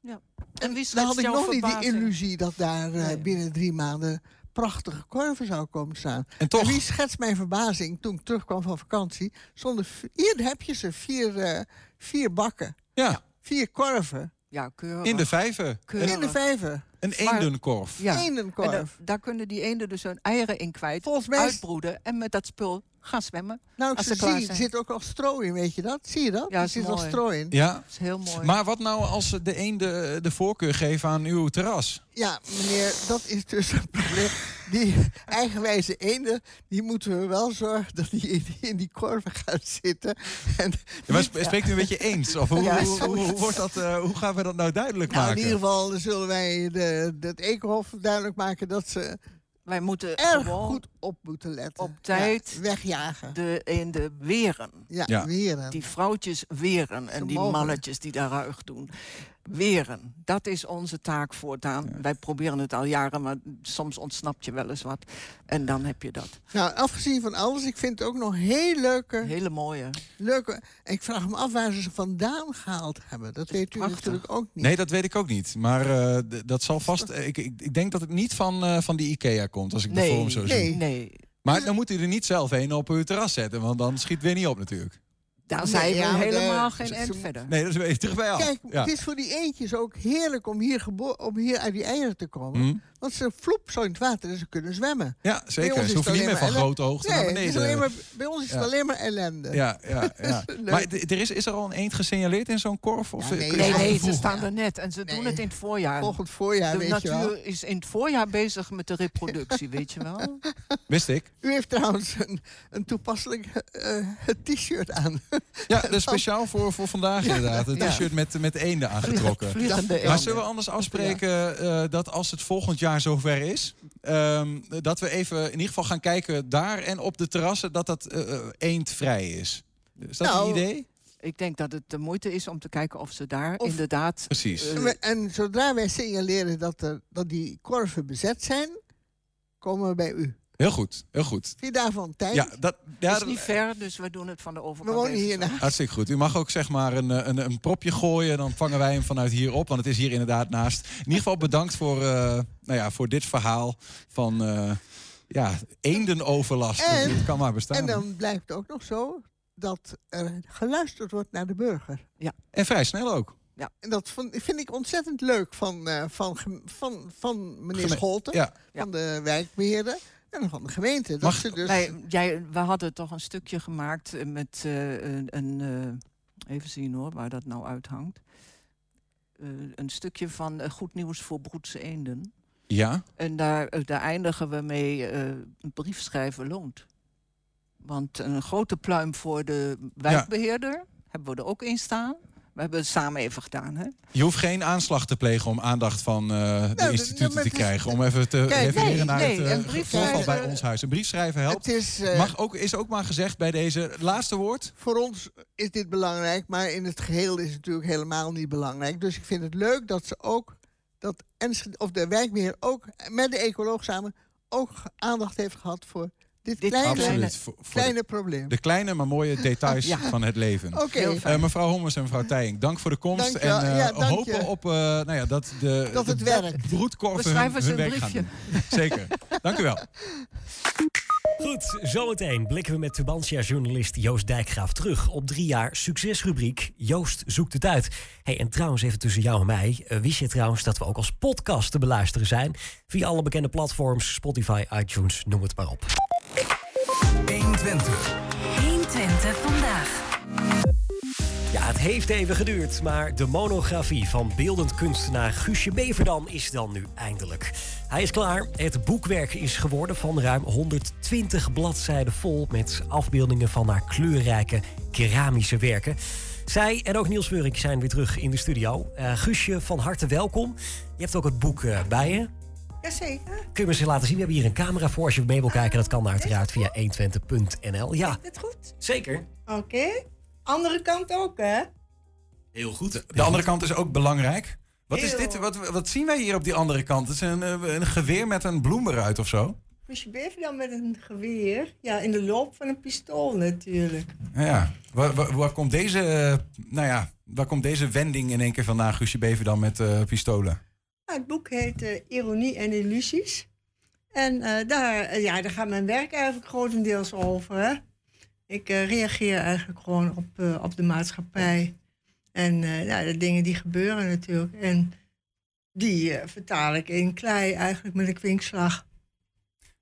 Ja. En wie Dan had ik nog niet die illusie dat daar eh, Nee. binnen drie maanden prachtige korven zou komen staan. En toch, En wie schetst mijn verbazing toen ik terugkwam van vakantie? Zonder hier heb je ze, vier, eh, vier bakken, ja, vier korven Ja, keurig. in de vijver. Keurig. in de vijver. Een eendenkorf. Ja. Eén een En korf. da- daar kunnen die eenden dus hun eieren in kwijt, Volgens mij uitbroeden en met dat spul gaan zwemmen. nou, ik als ze zie, er zit ook al stro in, weet je dat? Zie je dat? Ja, er zit al mooi. Ja, stro in. Dat is heel mooi. maar wat nou als de eenden de voorkeur geven aan uw terras? Ja, meneer, dat is dus een probleem. Die eigenwijze eenden, die moeten we wel zorgen dat die in, in die korven gaan zitten. En Ja, maar spreekt u een beetje eens? Of hoe, Ja, hoe, hoe, zoiets. hoe wordt dat, eh, hoe gaan we dat nou duidelijk nou, in maken? ieder geval zullen wij de, de, het Eekhof duidelijk maken dat ze Wij moeten erg goed op moeten letten. op tijd Ja, wegjagen. de eenden weren. Ja, Ja. weren. Die vrouwtjes weren en Ze die mogen. mannetjes die daar ruig doen. Weren. Dat is onze taak voortaan. Wij proberen het al jaren, maar soms ontsnapt je wel eens wat. En dan heb je dat. Nou, afgezien van alles, ik vind het ook nog heel leuke... Hele mooie. Leuke. Ik vraag me af waar ze ze vandaan gehaald hebben. Dat weet u natuurlijk ook niet. Nee, dat weet ik ook niet. Maar eh, dat zal vast. Ik, ik, ik denk dat het niet van, eh, van die IKEA komt, als ik de Nee, vorm zo nee, zie. nee. Maar dan moet u er niet zelf een op uw terras zetten, want dan schiet weer niet op natuurlijk. Daar Nee, zijn we de- helemaal geen ze- verder. Nee, dat is weer terug bij af. Kijk, ja. het is voor die eendjes ook heerlijk om hier, om hier uit die eieren te komen. Want ze vloep zo in het water en ze kunnen zwemmen. Ja, zeker. Ze is hoeven niet meer van grote hoogte nee, naar het is beneden. alleen maar, bij ons is het Ja. alleen maar ellende. Ja, ja, ja. Leuk. maar er is, is er al een eend gesignaleerd in zo'n korf? Of Ja, eh, nee, Nee, ze staan er net. En ze doen het in het voorjaar. Volgend voorjaar, de weet je wel. natuur is in het voorjaar bezig met de reproductie, weet je wel? Wist ik. U heeft trouwens een, een toepasselijk eh, t-shirt aan. Ja, dus speciaal voor, voor vandaag inderdaad. Een Ja. t-shirt met, met eenden aangetrokken. Vliegende Maar zullen we anders afspreken eh, dat als het volgend jaar zover is... ehm, dat we even in ieder geval gaan kijken daar en op de terrassen... dat dat eh, eh, eendvrij is. Is dat Nou, een idee? Ik denk dat het de moeite is om te kijken of ze daar Of- inderdaad... Precies. eh, En we- en zodra wij signaleren dat, er, dat die korven bezet zijn, komen we bij u. Heel goed, heel goed. Vier dagen van tijd. Ja, dat, ja, is dat- niet ver, dus we doen het van de we overkant. wonen even hier zo. naast. Hartstikke goed. U mag ook zeg maar een, eh, een, een propje gooien. Dan vangen wij hem vanuit hier op. Want het is hier inderdaad naast. In ieder geval bedankt voor, eh, nou ja, voor dit verhaal van eh, ja, eendenoverlast. En- het kan maar bestaan. En dan blijkt ook nog zo dat er geluisterd wordt naar de burger. En vrij snel ook. En dat vind ik ontzettend leuk van, eh, van, van, van meneer Geme- Scholten, Ja. van de wijkbeheerder en van de gemeente. Dat Mag- ze dus, Wij, jij, we hadden toch een stukje gemaakt eh, met eh, een... een eh, even zien hoor, waar dat nou uithangt. Eh, een stukje van Goed Nieuws voor Broedse Eenden. Ja. En daar, daar eindigen we mee, eh, een brief schrijven loont. Want een grote pluim voor de wijkbeheerder hebben we er ook in staan. We hebben het samen even gedaan, hè? Je hoeft geen aanslag te plegen om aandacht van eh, de Nou, instituten maar te krijgen. Om even te Kijk, refereren nee, naar nee, het een brief voorval bij ons huis. Een brief schrijven helpt. het is, eh, Mag ook, is ook maar gezegd bij deze laatste woord. Voor ons is dit belangrijk, maar in het geheel is het natuurlijk helemaal niet belangrijk. Dus ik vind het leuk dat ze ook, dat Enschede, of de wijkbeheer ook met de ecoloog samen, ook aandacht heeft gehad voor dit, Dit kleine, kleine- Absoluut. Voor, voor kleine de, probleem. de kleine maar mooie details Ja. van het leven. Eh, mevrouw Hommers en mevrouw Tijing, dank voor de komst. En eh, Ja, dank hopen je. op eh, nou ja, dat de, Dat het de werkt. broedkorven We schrijven hun, ze hun werk gaan doen. Zeker. Dank u wel. Goed, zometeen blikken we met Tubantia-journalist Joost Dijkgraaf terug op drie jaar succesrubriek Joost zoekt het uit. Hey, en trouwens, even tussen jou en mij. eh, wist je trouwens dat we ook als podcast te beluisteren zijn? Via alle bekende platforms, Spotify, iTunes, noem het maar op. 120. 120 vandaag. Ja, het heeft even geduurd, maar de monografie van beeldend kunstenaar Guusje Beverdam is dan nu eindelijk. Hij is klaar. Het boekwerk is geworden van ruim 120 bladzijden vol met afbeeldingen van haar kleurrijke keramische werken. Zij en ook Niels Wurink zijn weer terug in de studio. Eh, Guusje, van harte welkom. Je hebt ook het boek eh, bij je. Jazeker. Kun je me eens laten zien? We hebben hier een camera voor als je mee wil kijken. Dat kan uiteraard via 120.nl. Ja, Is het goed? zeker. Oké. Andere kant ook, hè? Heel goed. De andere kant is ook belangrijk. Wat is dit? Wat, wat zien wij hier op die andere kant? Het is een, eh, een geweer met een bloem eruit of zo. Dus je beeft dan met een geweer. Ja, in de loop van een pistool natuurlijk. Nou Ja, waar, waar, waar komt deze, eh, nou ja, waar komt deze wending in één keer vandaan, Guusje Bever dan met eh, pistolen? Nou, het boek heet Ironie en Illusies. En eh, daar, ja, daar gaat mijn werk eigenlijk grotendeels over. Hè? Ik eh, reageer eigenlijk gewoon op, eh, op de maatschappij. En eh, ja, de dingen die gebeuren natuurlijk. En die vertaal ik in klei eigenlijk met een kwinkslag.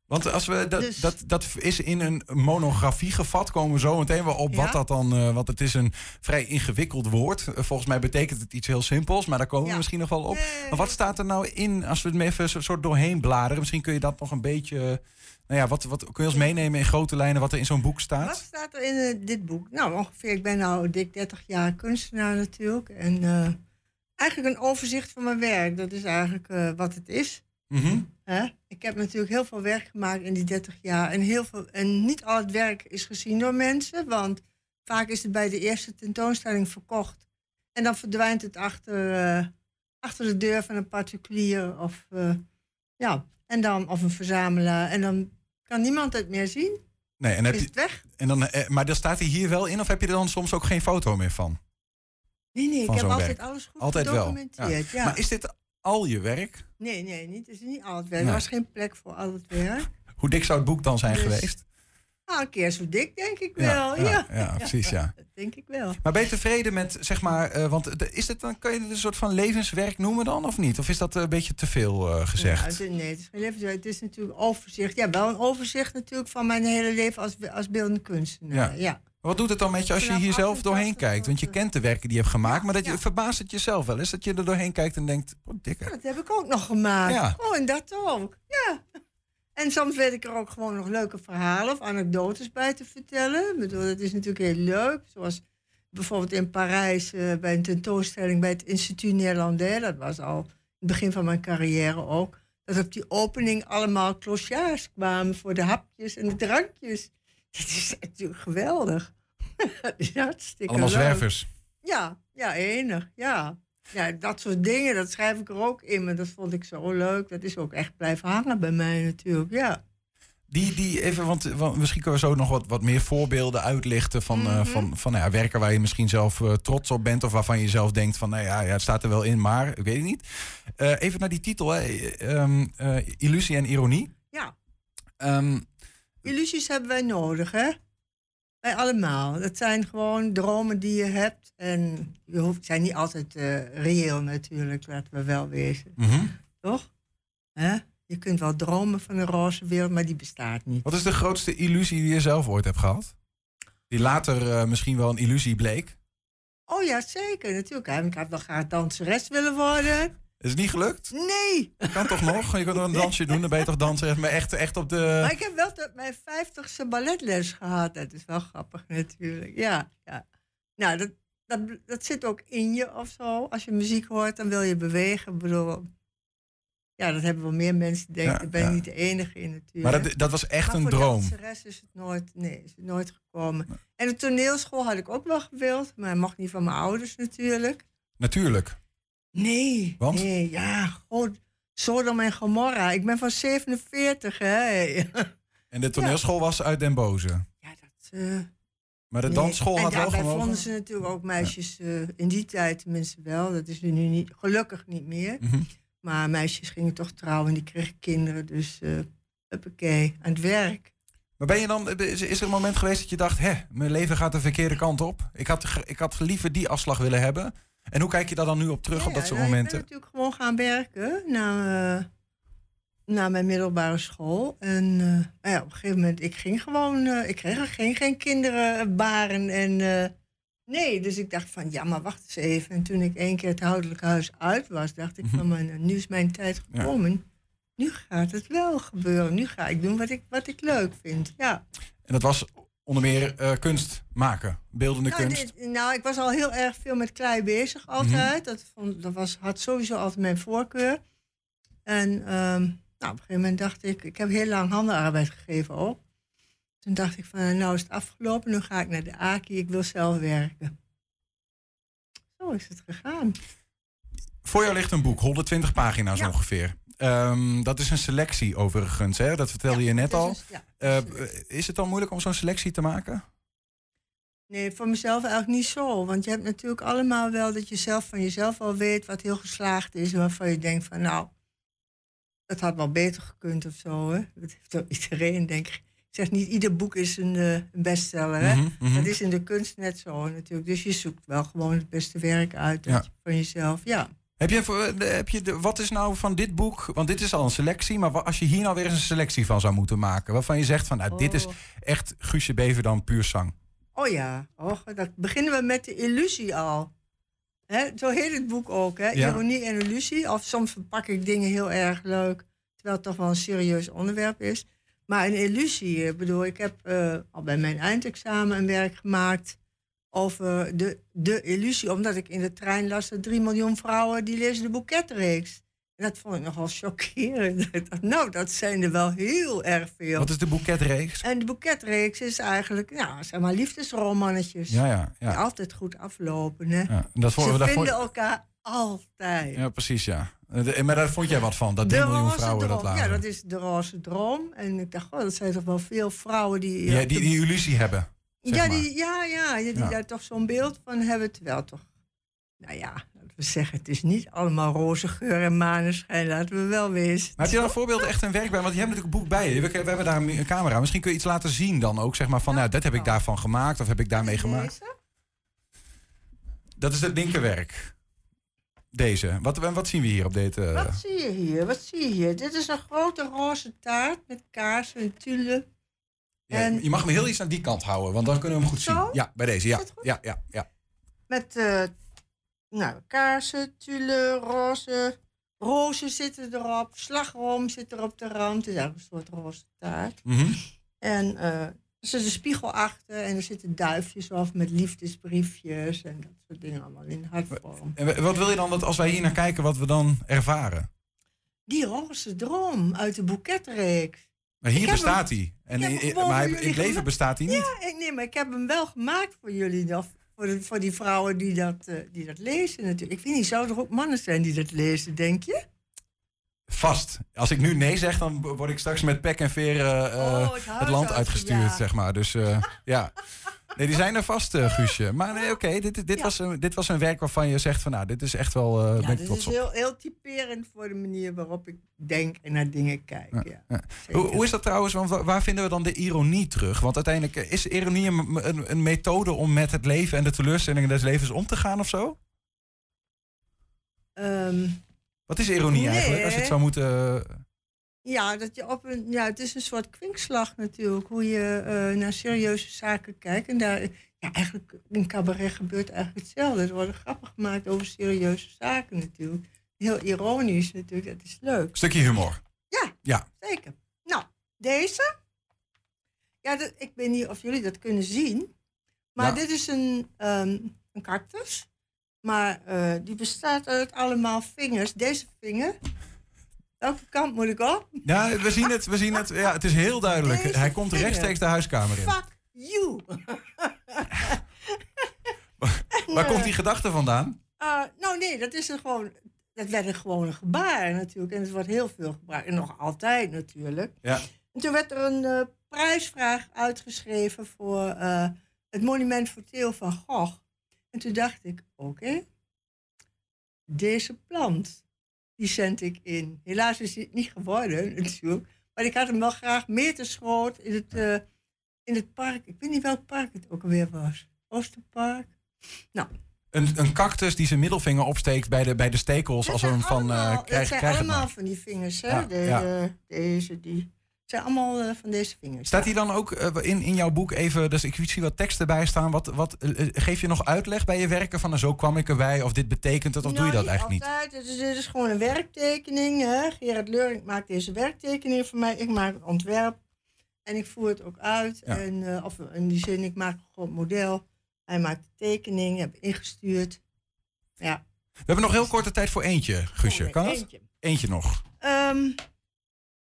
Want als we dat, Dus- dat, dat is in een monografie gevat, komen we zo meteen wel op Ja. wat dat dan. want het is een vrij ingewikkeld woord. Volgens mij betekent het iets heel simpels, maar daar komen we misschien nog wel op. Maar wat staat er nou in als we het even zo soort doorheen bladeren? Misschien kun je dat nog een beetje. Nou ja, wat, wat kun je ons meenemen in grote lijnen wat er in zo'n boek Wat staat? staat er in eh, dit boek? Nou, ongeveer, ik ben nou dik 30 jaar kunstenaar natuurlijk. En eh, eigenlijk een overzicht van mijn werk. Dat is eigenlijk eh, wat het is. Mhm. Ik heb natuurlijk heel veel werk gemaakt in die 30 jaar. En, heel veel, en niet al het werk is gezien door mensen. Want vaak is het bij de eerste tentoonstelling verkocht. En dan verdwijnt het achter, achter de deur van een particulier of, ja, en dan, of een verzamelaar. En dan kan niemand het meer zien. Nee, en heb Is het weg? en dan, eh, maar dan staat hij hier wel in, of heb je er dan soms ook geen foto meer van? Nee, nee, ik heb altijd werk? alles goed Altijd wel. gedocumenteerd. Ja. Maar is dit al je werk? Nee, nee, niet, het is niet al het werk. Nee. Er was geen plek voor al het werk. Hoe dik zou het boek dan zijn Dus- geweest? Ah, een keer zo dik, denk ik Ja, wel. ja, Ja, ja, precies, ja. Dat denk ik wel. Maar ben je tevreden met, zeg maar, eh, want is dit dan, kan je het een soort van levenswerk noemen dan, of niet? Of is dat een beetje te veel eh, gezegd? Ja, het- nee, het is geen levenswerk. Het is natuurlijk overzicht. Ja, wel een overzicht natuurlijk van mijn hele leven als, als beeldende kunstenaar. Ja. Maar Wat doet het dan met je als je hier zelf 88 doorheen kijkt? Want je kent de werken die je hebt gemaakt, maar dat je, ja. verbaast het jezelf wel eens dat je er doorheen kijkt en denkt, oh dikke. Dat heb ik ook nog gemaakt. Ja. Oh, en dat ook. Ja. En soms weet ik er ook gewoon nog leuke verhalen of anekdotes bij te vertellen. Ik bedoel, dat is natuurlijk heel leuk. Zoals bijvoorbeeld in Parijs eh, bij een tentoonstelling bij het Instituut Néerlandais. Dat was al het begin van mijn carrière ook. Dat op die opening allemaal clochards kwamen voor de hapjes en de drankjes. Dat is natuurlijk geweldig. dat is hartstikke Allemaal leuk. zwervers. Ja, ja, enig. Ja. Ja, dat soort dingen, dat schrijf ik er ook in. Maar dat vond ik zo leuk. Dat is ook echt blijven hangen bij mij natuurlijk. Ja. Die, die even, want, want misschien kunnen we zo nog wat, wat meer voorbeelden uitlichten van, eh, Mhm. van, van nou ja, werken waar je misschien zelf eh, trots op bent of waarvan je zelf denkt van, nou ja, ja het staat er wel in, maar ik weet het niet. Eh, even naar die titel, hè. Ehm, eh, illusie en ironie. ja, Ehm, illusies hebben wij nodig, hè? Allemaal. Dat zijn gewoon dromen die je hebt. En je hoeft, zijn niet altijd eh, reëel natuurlijk, laten we wel wezen. mhm. Toch? Hè? Je kunt wel dromen van een roze wereld, maar die bestaat niet. Wat is de grootste illusie die je zelf ooit hebt gehad? Die later eh, misschien wel een illusie bleek. Oh ja, zeker. Natuurlijk. hè. Ik had wel graag danseres willen worden. Is het niet gelukt? Nee! Kan toch nog? Je kunt nog een dansje doen, dan ben je toch dansen. Maar echt, echt op de... Maar ik heb wel tot mijn vijftigste balletles gehad. Dat is wel grappig natuurlijk. Ja, ja. Nou, dat, dat, dat zit ook in je of zo. Als je muziek hoort, dan wil je bewegen. Ik bedoel, ja, dat hebben wel meer mensen denken. Ja, Daar ben ja. niet de enige in natuurlijk. Maar dat, dat was echt Maar een droom. danseres is het nooit, nee, is het nooit gekomen. En de toneelschool had ik ook wel gewild. Maar mocht niet van mijn ouders natuurlijk. Natuurlijk. Nee. Want? Nee, ja, gewoon Sodom en Gomorra. Ik ben van 47, hè. En de toneelschool was uit Den Boze. Eh, Maar de nee. dansschool en had wel gewoon... vonden ze natuurlijk ook meisjes, eh, in die tijd tenminste wel. Dat is nu niet, gelukkig niet meer. Mhm. Maar meisjes gingen toch trouwen en die kregen kinderen. Dus, eh huppakee, aan het werk. Maar ben je dan, is er een moment geweest dat je dacht, hè, mijn leven gaat de verkeerde kant op? Ik had, ik had liever die afslag willen hebben. En hoe kijk je daar dan nu op terug, op dat soort nou, Ik momenten? ben natuurlijk gewoon gaan werken na, eh, na mijn middelbare school. En eh, nou ja, op een gegeven moment, ik ging gewoon, eh, ik kreeg er geen, geen kinderen baren. En nee, dus ik dacht van, ja, maar wacht eens even. En toen ik één keer het houdelijk huis uit was, dacht ik van, maar, nou, nu is mijn tijd Ja. gekomen. Nu gaat het wel gebeuren. Nu ga ik doen wat ik, wat ik leuk vind. Ja. En dat was onder meer eh, kunst maken, beeldende Nou, kunst. dit- nou, ik was al heel erg veel met klei bezig altijd. Mhm. dat, vond, dat was, had sowieso altijd mijn voorkeur. En ehm, nou, op een gegeven moment dacht ik, ik heb heel lang handenarbeid gegeven ook. Toen dacht ik van, nou is het afgelopen, nu ga ik naar de AKI, ik wil zelf werken. Zo is het gegaan. Voor jou ligt een boek, 120 pagina's Ja. ongeveer. Ehm, dat is een selectie overigens, hè? dat vertelde je net al. is- ja, Eh, is het dan moeilijk om zo'n selectie te maken? Nee, voor mezelf eigenlijk niet zo. Want je hebt natuurlijk allemaal wel dat je zelf van jezelf al weet wat heel geslaagd is. Waarvan je denkt van nou, dat had wel beter gekund of zo. Hè? Dat heeft toch iedereen, denk ik. Ik zeg niet, ieder boek is een, eh, bestseller. Hè? Mhm, mhm. Dat is in de kunst net zo natuurlijk. Dus je zoekt wel gewoon het beste werk uit Ja. van jezelf. Ja. Heb je, de- heb je de, wat is nou van dit boek, want dit is al een selectie, maar als je hier nou weer eens een selectie van zou moeten maken, waarvan je zegt van, nou, dit is Oh. echt Guusje Bever dan puur zang. Oh ja, oh, dan beginnen we met de illusie al. Zo heet het boek ook, hè? Ja. Ironie en illusie. Of soms verpak ik dingen heel erg leuk, terwijl het toch wel een serieus onderwerp is. Maar een illusie, ik bedoel, ik heb eh, al bij mijn eindexamen een werk gemaakt over de, de illusie, omdat ik in de trein las dat 3 miljoen vrouwen die lezen de boeketreeks. En dat vond ik nogal chockerend. Nou, dat zijn er wel heel erg veel. Wat is de boeketreeks? En de boeketreeks is eigenlijk, ja, zeg maar, liefdesromannetjes. Ja, ja, ja. Die altijd goed aflopen, hè. Ja, dat Ze we- daar vinden elkaar altijd. Ja, precies, ja. Eh, de- Maar daar vond jij wat van, dat 3 de miljoen vrouwen dat droom. Ja, dat is de roze droom. En ik dacht, oh, dat zijn toch wel veel vrouwen die... Ja, op die, de- die illusie hebben. Ja, die, ja, ja, die Ja. daar toch zo'n beeld van hebben. Terwijl toch, nou ja, laten we zeggen, het is niet allemaal roze geur en maneschijn, laten we wel wezen. Maar heb je dan een voorbeeld echt een werk bij? Want je hebt natuurlijk een boek bij je. We, we hebben daar een, een camera. Misschien kun je iets laten zien dan ook. Zeg maar van, nou, dat heb ik daarvan gemaakt of heb ik daarmee gemaakt. Dat is het linkerwerk. Deze. Wat, wat zien we hier op dit? eh, Wat zie je hier? Wat zie je hier? Dit is een grote roze taart met kaarsen en tulle. Ja, en je mag hem heel iets naar die kant houden, want dan kunnen we hem goed Zo? zien. Ja, bij deze. Ja, ja, ja, ja. met eh, nou, kaarsen, tulle, roze. Rozen zitten erop, slagroom zit er op de rand. Het is eigenlijk een soort roze taart. Mhm. En eh, er zit een spiegel achter en er zitten duifjes of met liefdesbriefjes en dat soort dingen allemaal in hartvorm. En wa- wat wil je dan dat als wij hier naar kijken, wat we dan ervaren? Die roze droom uit de boeketreeks. Maar hier bestaat hem- hij. En in- in- maar in het leven bestaat hij niet. Ja, nee, maar ik heb hem wel gemaakt voor jullie. Of voor, de- voor die vrouwen die dat, eh, die dat lezen natuurlijk. Ik weet niet, zouden er ook mannen zijn die dat lezen, denk je? Vast. Als ik nu nee zeg, dan word ik straks met pek en veren eh, Oh, het land uit, uitgestuurd, ja. zeg maar. Dus eh, ja. Nee, die zijn er vast, eh, Guusje. Maar nee, oké, dit, dit, was een, dit was een werk waarvan je zegt van, nou, dit is echt wel, eh Ja, ben ik dit trots is op. heel, heel typerend voor de manier waarop ik denk en naar dingen kijk. Ja. Ja. Hoe, hoe is dat trouwens? Want wa- waar vinden we dan de ironie terug? Want uiteindelijk eh, is ironie een, een, een methode om met het leven en de teleurstellingen des levens om te gaan of zo? Ehm, Wat is ironie Nee. eigenlijk? Als je het zou moeten. Ja, dat je op een, ja, het is een soort kwinkslag natuurlijk. Hoe je eh, naar serieuze zaken kijkt. En daar, ja, eigenlijk in cabaret gebeurt eigenlijk hetzelfde. Er worden grappen gemaakt over serieuze zaken natuurlijk. Heel ironisch natuurlijk, dat is leuk. Stukje humor. Ja, Ja. zeker. Nou, deze. Ja, dat, ik weet niet of jullie dat kunnen zien. Maar Ja. dit is een, ehm, een cactus. Maar eh, die bestaat uit allemaal vingers. Deze vinger. Welke kant moet ik op? Ja, we zien het. We zien het. Ja, het is heel duidelijk. Deze Hij komt vinger. rechtstreeks de huiskamer in. Fuck you. Waar komt die gedachte vandaan? Uh, nou nee, dat is er gewoon. Dat werd een gewoon een gebaar natuurlijk. En het wordt heel veel gebruikt. En nog altijd natuurlijk. Ja. En toen werd er een eh, prijsvraag uitgeschreven voor eh, het monument voor Theo van Gogh. En toen dacht ik, oké, deze plant, die zend ik in. Helaas is het niet geworden natuurlijk. Maar ik had hem wel graag metersgroot in het, eh, in het park. Ik weet niet welk park het ook alweer was. Oosterpark. Nou, Een, een cactus die zijn middelvinger opsteekt bij de, bij de stekels als een van eh allemaal- krijg, het zijn allemaal van die vingers, hè? Ja, De- ja. de- deze, die. Het zijn allemaal eh, van deze vingers. Staat hier dan ook eh, in, in jouw boek even, dus ik zie wat teksten bij staan. Wat, wat, eh, geef je nog uitleg bij je werken van nou, zo kwam ik erbij of dit betekent het of doe je dat Nou, eigenlijk niet? altijd. Het is, dit is gewoon een werktekening. Hè? Gerard Leuring maakt deze werktekening voor mij. Ik maak het ontwerp en ik voer het ook uit. Ja. En, of in die zin, ik maak gewoon het model. Hij maakt de tekening, heb ingestuurd. Ja. We hebben nog heel korte tijd voor eentje, Guusje. Kan dat? eentje. Eentje nog.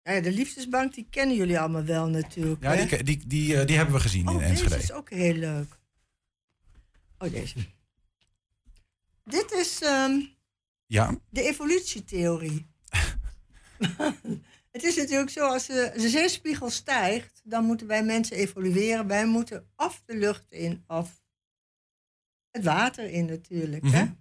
Ja, de liefdesbank, die kennen jullie allemaal wel natuurlijk. Ja, hè? die, die, die, eh, die hebben we gezien Oh, in deze Enschede. is ook heel leuk. Oh, deze. Dit is ehm, Ja, de evolutietheorie. het is natuurlijk zo, als de, de zeespiegel stijgt, dan moeten wij mensen evolueren. Wij moeten of de lucht in of het water in natuurlijk. hè? Mhm.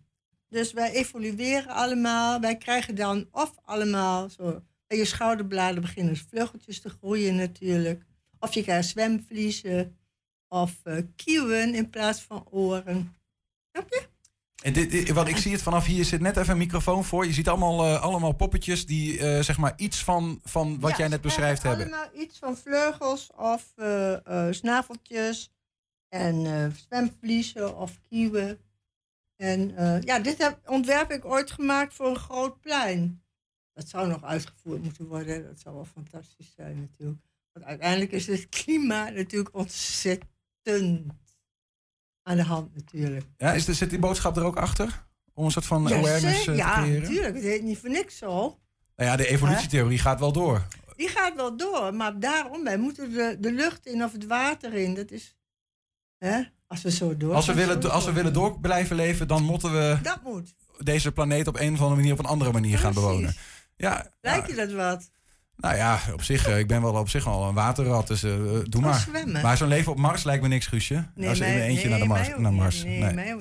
Dus wij evolueren allemaal. Wij krijgen dan of allemaal zo... Bij je schouderbladen beginnen vleugeltjes te groeien natuurlijk. Of je krijgt zwemvliezen. Of eh, kieuwen in plaats van oren. en dit, dit- want ik zie het vanaf hier, zit net even een microfoon voor. Je ziet allemaal, eh, allemaal poppetjes die eh, zeg maar iets van, van wat Ja, jij net beschrijft hebben. allemaal iets van vleugels of snaveltjes. En zwemvliezen of kieuwen. En ja, dit heb, ontwerp ik ooit gemaakt voor een groot plein. Dat zou nog uitgevoerd moeten worden. Dat zou wel fantastisch zijn natuurlijk. Want uiteindelijk is het klimaat natuurlijk ontzettend aan de hand natuurlijk. Ja, is de, zit die boodschap er ook achter? Om een soort van Ja, awareness eh, te ja, creëren? natuurlijk. Het heet niet voor niks zo. Nou ja, de evolutietheorie gaat wel door. Die gaat wel door, maar daarom, wij moeten de, de lucht in of het water in. Dat is, hè, als we zo door Als we, willen, sowieso. als we willen door blijven leven, dan moeten we Dat moet. deze planeet op een of andere manier op een andere manier gaan bewonen. Ja, Lijkt je dat wat? nou ja, op zich, eh, ik ben wel op zich al een waterrat, dus eh, doe maar. zwemmen. Maar zo'n leven op Mars lijkt me niks, Guusje. Nee, Als je in eentje nee, naar, de Mars, ook naar. Mars. Nee, Nee.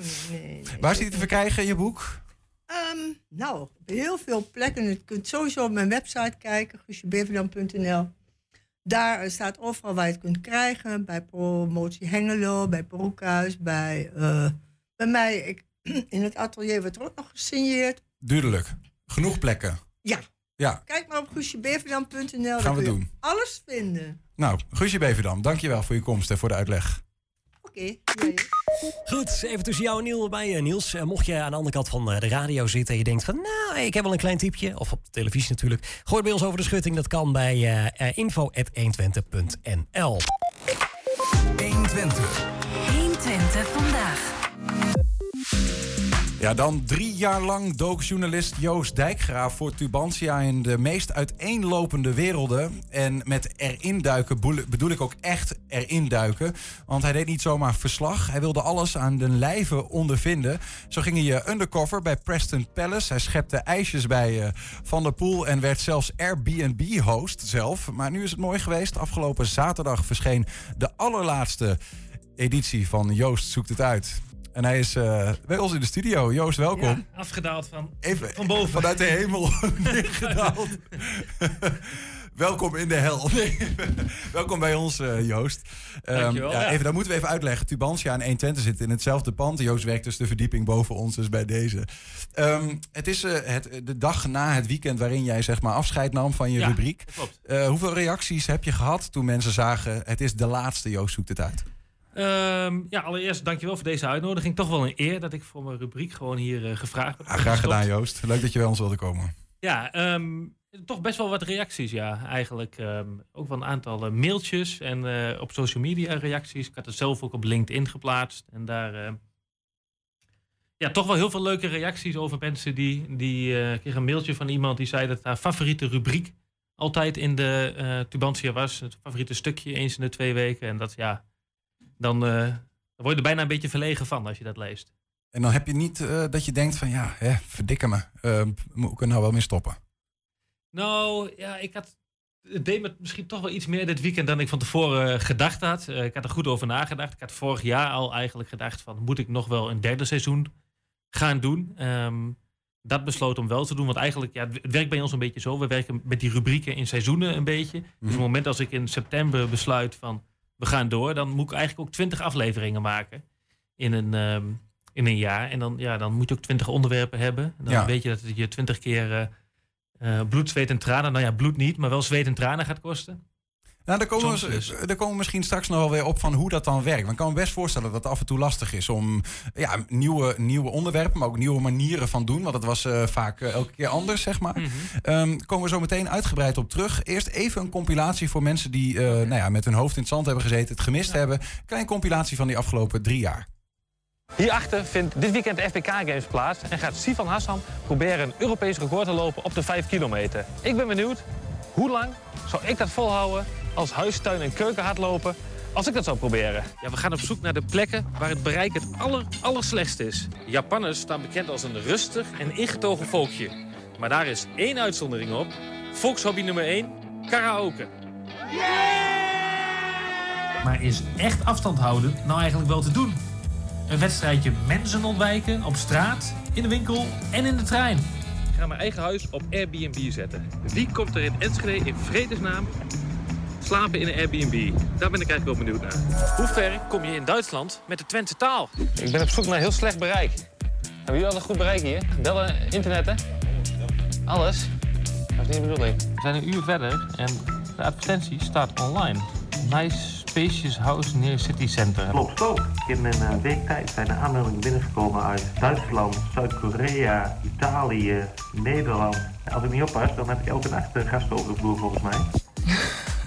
Waar is die te verkrijgen, je boek? Ehm, nou, op heel veel plekken. Je kunt sowieso op mijn website kijken, guusjebeverdam.nl. Daar staat overal waar je het kunt krijgen. Bij Promotie Hengelo, bij Broekhuis, bij, eh, bij mij. Ik, in het atelier wordt er ook nog gesigneerd. Duidelijk. Genoeg plekken. Ja. Ja. Kijk maar op guusjebeverdam.nl. Gaan Daar we doen. alles vinden. Nou, Guusje Beverdam, dankjewel voor je komst en voor de uitleg. Oké, jij. Goed, even tussen jou en Niels bij eh, Niels. Eh, mocht je aan de andere kant van eh, de radio zitten en je denkt van... nou, ik heb wel een klein tipje, of op de televisie natuurlijk... gooi het bij ons over de schutting. Dat kan bij eh, info.120.nl. 120. 120 vandaag. Ja, dan drie jaar lang dook journalist Joost Dijkgraaf voor Tubantia in de meest uiteenlopende werelden. En met erin duiken bedoel ik ook echt erin duiken. Want hij deed niet zomaar verslag. Hij wilde alles aan de lijve ondervinden. Zo ging hij eh, undercover bij Preston Palace. Hij schepte ijsjes bij eh, Van der Poel en werd zelfs Airbnb-host zelf. Maar nu is het mooi geweest. Afgelopen zaterdag verscheen de allerlaatste editie van Joost zoekt het uit. En hij is eh, bij ons in de studio. Joost, welkom. Ja, afgedaald van, Even van boven. Vanuit de hemel neergedaald. welkom in de hel. Nee, welkom bij ons, eh, Joost. Dankjewel, ja, ja. Even, dat moeten we even uitleggen. Tubantia en 120 zitten in hetzelfde pand. Joost werkt dus de verdieping boven ons, dus bij deze. Ehm, het is eh, het, de dag na het weekend waarin jij zeg maar, afscheid nam van je Ja, rubriek. klopt. Hoeveel reacties heb je gehad toen mensen zagen... het is de laatste, Joost zoekt het uit? Ehm, ja, allereerst dankjewel voor deze uitnodiging. Toch wel een eer dat ik voor mijn rubriek gewoon hier eh, gevraagd ben. Ah, graag gedaan, Joost. Leuk dat je bij ons wilde komen. Ja, ehm, toch best wel wat reacties, ja, eigenlijk. ehm, ook wel een aantal eh, mailtjes en eh, op social media reacties. Ik had het zelf ook op LinkedIn geplaatst. En daar, ja, toch wel heel veel leuke reacties over mensen die, die kreeg een mailtje van iemand die zei dat haar favoriete rubriek altijd in de Tubantia was. Het favoriete stukje eens in de twee weken. En dat, ja, dan, eh, dan word je er bijna een beetje verlegen van als je dat leest. En dan heb je niet eh, dat je denkt van ja, hè, verdikke me. Eh, moet ik er nou wel mee stoppen? Nou, ja, ik had. Het deed me misschien toch wel iets meer dit weekend dan ik van tevoren gedacht had. Ik had er goed over nagedacht. Ik had vorig jaar al eigenlijk gedacht van... moet ik nog wel een derde seizoen gaan doen? Ehm, dat besloot om wel te doen. Want eigenlijk, ja, het werkt bij ons een beetje zo. We werken met die rubrieken in seizoenen een beetje. Dus op het moment als ik in september besluit van... we gaan door, dan moet ik eigenlijk ook twintig afleveringen maken. In een, ehm, in een jaar. En dan, ja, dan moet je ook twintig onderwerpen hebben. En dan Ja. weet je dat het je twintig keer... eh, eh, bloed, zweet en tranen. Nou ja, bloed niet, maar wel zweet en tranen gaat kosten. Nou, daar komen, we, daar komen we misschien straks nog wel weer op van hoe dat dan werkt. Want ik kan me best voorstellen dat het af en toe lastig is om ja, nieuwe, nieuwe onderwerpen, maar ook nieuwe manieren van doen. Want het was eh, vaak eh, elke keer anders, zeg maar. Ehm, komen we zo meteen uitgebreid op terug. Eerst even een compilatie voor mensen die eh, nou ja, met hun hoofd in het zand hebben gezeten, het gemist hebben. Klein compilatie van die afgelopen drie jaar. Hierachter vindt dit weekend de FPK Games plaats en gaat Sifan Hassan proberen een Europees record te lopen op de 5 kilometer. Ik ben benieuwd, hoe lang zou ik dat volhouden als huistuin- en keukenhardloper als ik dat zou proberen? Ja, we gaan op zoek naar de plekken waar het bereik het aller, allerslechtst is. Japanners staan bekend als een rustig en ingetogen volkje. Maar daar is één uitzondering op. Volkshobby nummer 1, karaoke. Maar is echt afstand houden nou eigenlijk wel te doen? Een wedstrijdje mensen ontwijken op straat, in de winkel en in de trein. Ik ga mijn eigen huis op Airbnb zetten. Wie komt er in Enschede in vredesnaam slapen in een Airbnb? Daar ben ik eigenlijk wel benieuwd naar. Hoe ver kom je in Duitsland met de Twentse taal? Ik ben op zoek naar heel slecht bereik. Hebben jullie altijd goed bereik hier? Bellen, internetten? Alles? Dat is niet de bedoeling. We zijn een uur verder en de advertentie staat online. Nice spacious house near city center. Klopt ook. In een eh, week tijd zijn er aanmeldingen binnengekomen uit Duitsland, Zuid-Korea, Italië, Nederland. Als ik niet oppas, dan heb ik elke nacht een gast over de vloer volgens mij.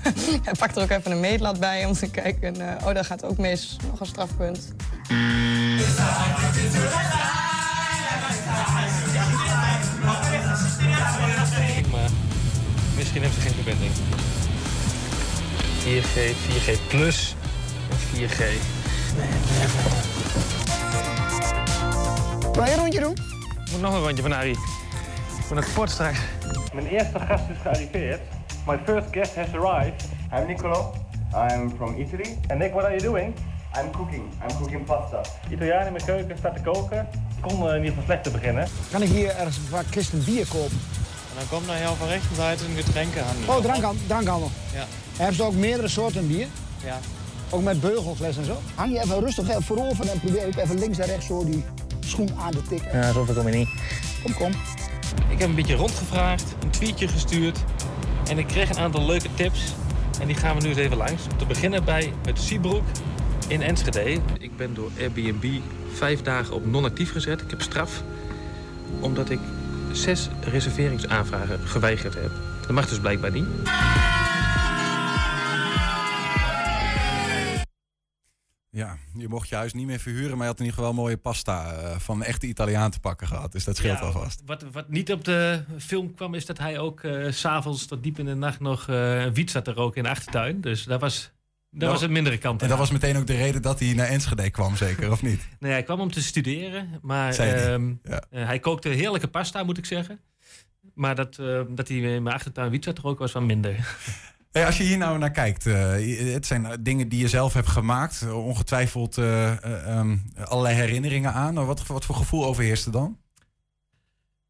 Hij pakt er ook even een meetlat bij om te kijken. Eh, oh, dat gaat ook mis. Nog een strafpunt. Eh, misschien heeft ze geen verbinding. 4G, 4G plus en 4G. Wil je een rondje doen? Ik moet nog een rondje van Ari. Ik wil een kort straks. Mijn eerste gast is gearriveerd. My first guest has arrived. I'm Nicolo. I'm from Italy. And Nick, what are you doing? I'm cooking. I'm cooking pasta. Italiaan in mijn keuken staat te koken. Kon eh, in ieder geval slecht te beginnen. Kan ik hier ergens een paar kisten bier kopen? En dan komt naar jou van rechterseite een getrenkenhandel. Oh, drankhandel. drankhandel. Ja. Hebben ze ook meerdere soorten bier? Ja. Ook met beugelfles en zo? Hang je even rustig even voorover en probeer ik even links en rechts zo die schoen aan te tikken. Ja, zoveel kom je niet. Kom, kom. Ik heb een beetje rondgevraagd, een tweetje gestuurd. En ik kreeg een aantal leuke tips. En die gaan we nu eens even langs. Om te beginnen bij het Seabrook in Enschede. Ik ben door Airbnb vijf dagen op non-actief gezet. Ik heb straf. Omdat ik zes reserveringsaanvragen geweigerd heb. Dat mag dus blijkbaar niet. Ja, je mocht je huis niet meer verhuren, maar je had in ieder geval mooie pasta eh, van een echte Italiaan te pakken gehad. Dus dat scheelt Ja, alvast. Wat, wat niet op de film kwam, is dat hij ook eh, s s'avonds tot diep in de nacht nog eh wiet zat te roken in de achtertuin. Dus dat was, dat Nou, was een mindere kant. En dat was meteen ook de reden dat hij naar Enschede kwam, zeker, of niet? Nee, hij kwam om te studeren, maar ehm, Ja. eh, hij kookte heerlijke pasta, moet ik zeggen. Maar dat, eh, dat hij in mijn achtertuin wiet zat te roken was wel minder. Als je hier nou naar kijkt, eh, het zijn dingen die je zelf hebt gemaakt. eh, Ongetwijfeld ehm, allerlei herinneringen aan. Wat, wat voor gevoel overheerste dan?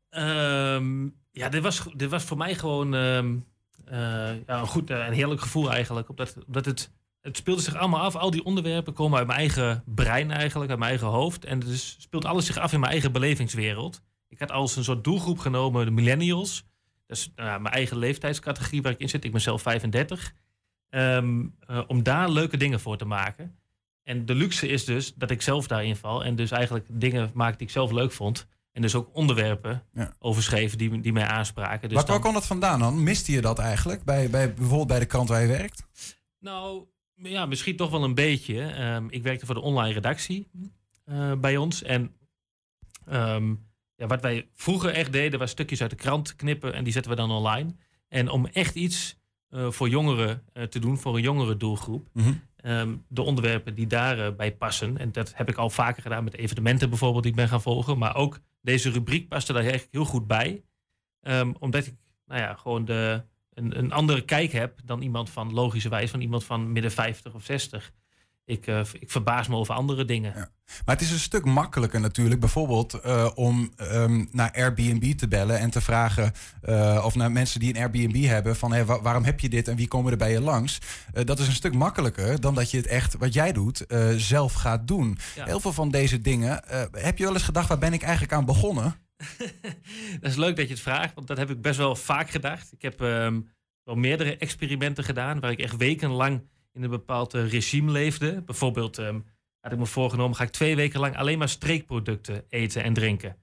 Ehm, ja, dit was, dit was voor mij gewoon eh, ja, een goed, een heerlijk gevoel eigenlijk. Omdat, omdat het, het speelde zich allemaal af. Al die onderwerpen komen uit mijn eigen brein eigenlijk, uit mijn eigen hoofd. En dus speelt alles zich af in mijn eigen belevingswereld. Ik had als een soort doelgroep genomen de millennials. Dat is nou mijn eigen leeftijdscategorie waar ik in zit. Ik ben zelf 35. Ehm, eh, om daar leuke dingen voor te maken. En de luxe is dus dat ik zelf daarin val. En dus eigenlijk dingen maak die ik zelf leuk vond. En dus ook onderwerpen Ja. overschreven die, die mij aanspraken. Dus waar, dan- waar kwam dat vandaan dan? Miste je dat eigenlijk? Bij, bij, bijvoorbeeld bij de krant waar je werkt? Nou, ja, misschien toch wel een beetje. Ehm, ik werkte voor de online redactie eh, bij ons. En ehm, ja, wat wij vroeger echt deden, was stukjes uit de krant knippen en die zetten we dan online. En om echt iets eh, voor jongeren eh, te doen, voor een jongere doelgroep. Mhm. Ehm, de onderwerpen die daarbij bij passen. En dat heb ik al vaker gedaan met evenementen bijvoorbeeld die ik ben gaan volgen. Maar ook deze rubriek paste daar eigenlijk heel goed bij. Ehm, omdat ik nou ja, gewoon de, een, een andere kijk heb dan iemand van logischerwijs, van iemand van midden 50 of 60. Ik, eh, ik verbaas me over andere dingen. Maar het is een stuk makkelijker natuurlijk, bijvoorbeeld eh, om ehm, naar Airbnb te bellen en te vragen, eh, of naar mensen die een Airbnb hebben, van wa- waarom heb je dit en wie komen er bij je langs? Dat is een stuk makkelijker dan dat je het echt, wat jij doet, zelf gaat doen. Ja. Heel veel van deze dingen, heb je wel eens gedacht, waar ben ik eigenlijk aan begonnen? Dat is leuk dat je het vraagt, want dat heb ik best wel vaak gedacht. Ik heb ehm, wel meerdere experimenten gedaan waar ik echt wekenlang in een bepaald eh, regime leefde. Bijvoorbeeld ehm, had ik me voorgenomen, ga ik twee weken lang alleen maar streekproducten eten en drinken.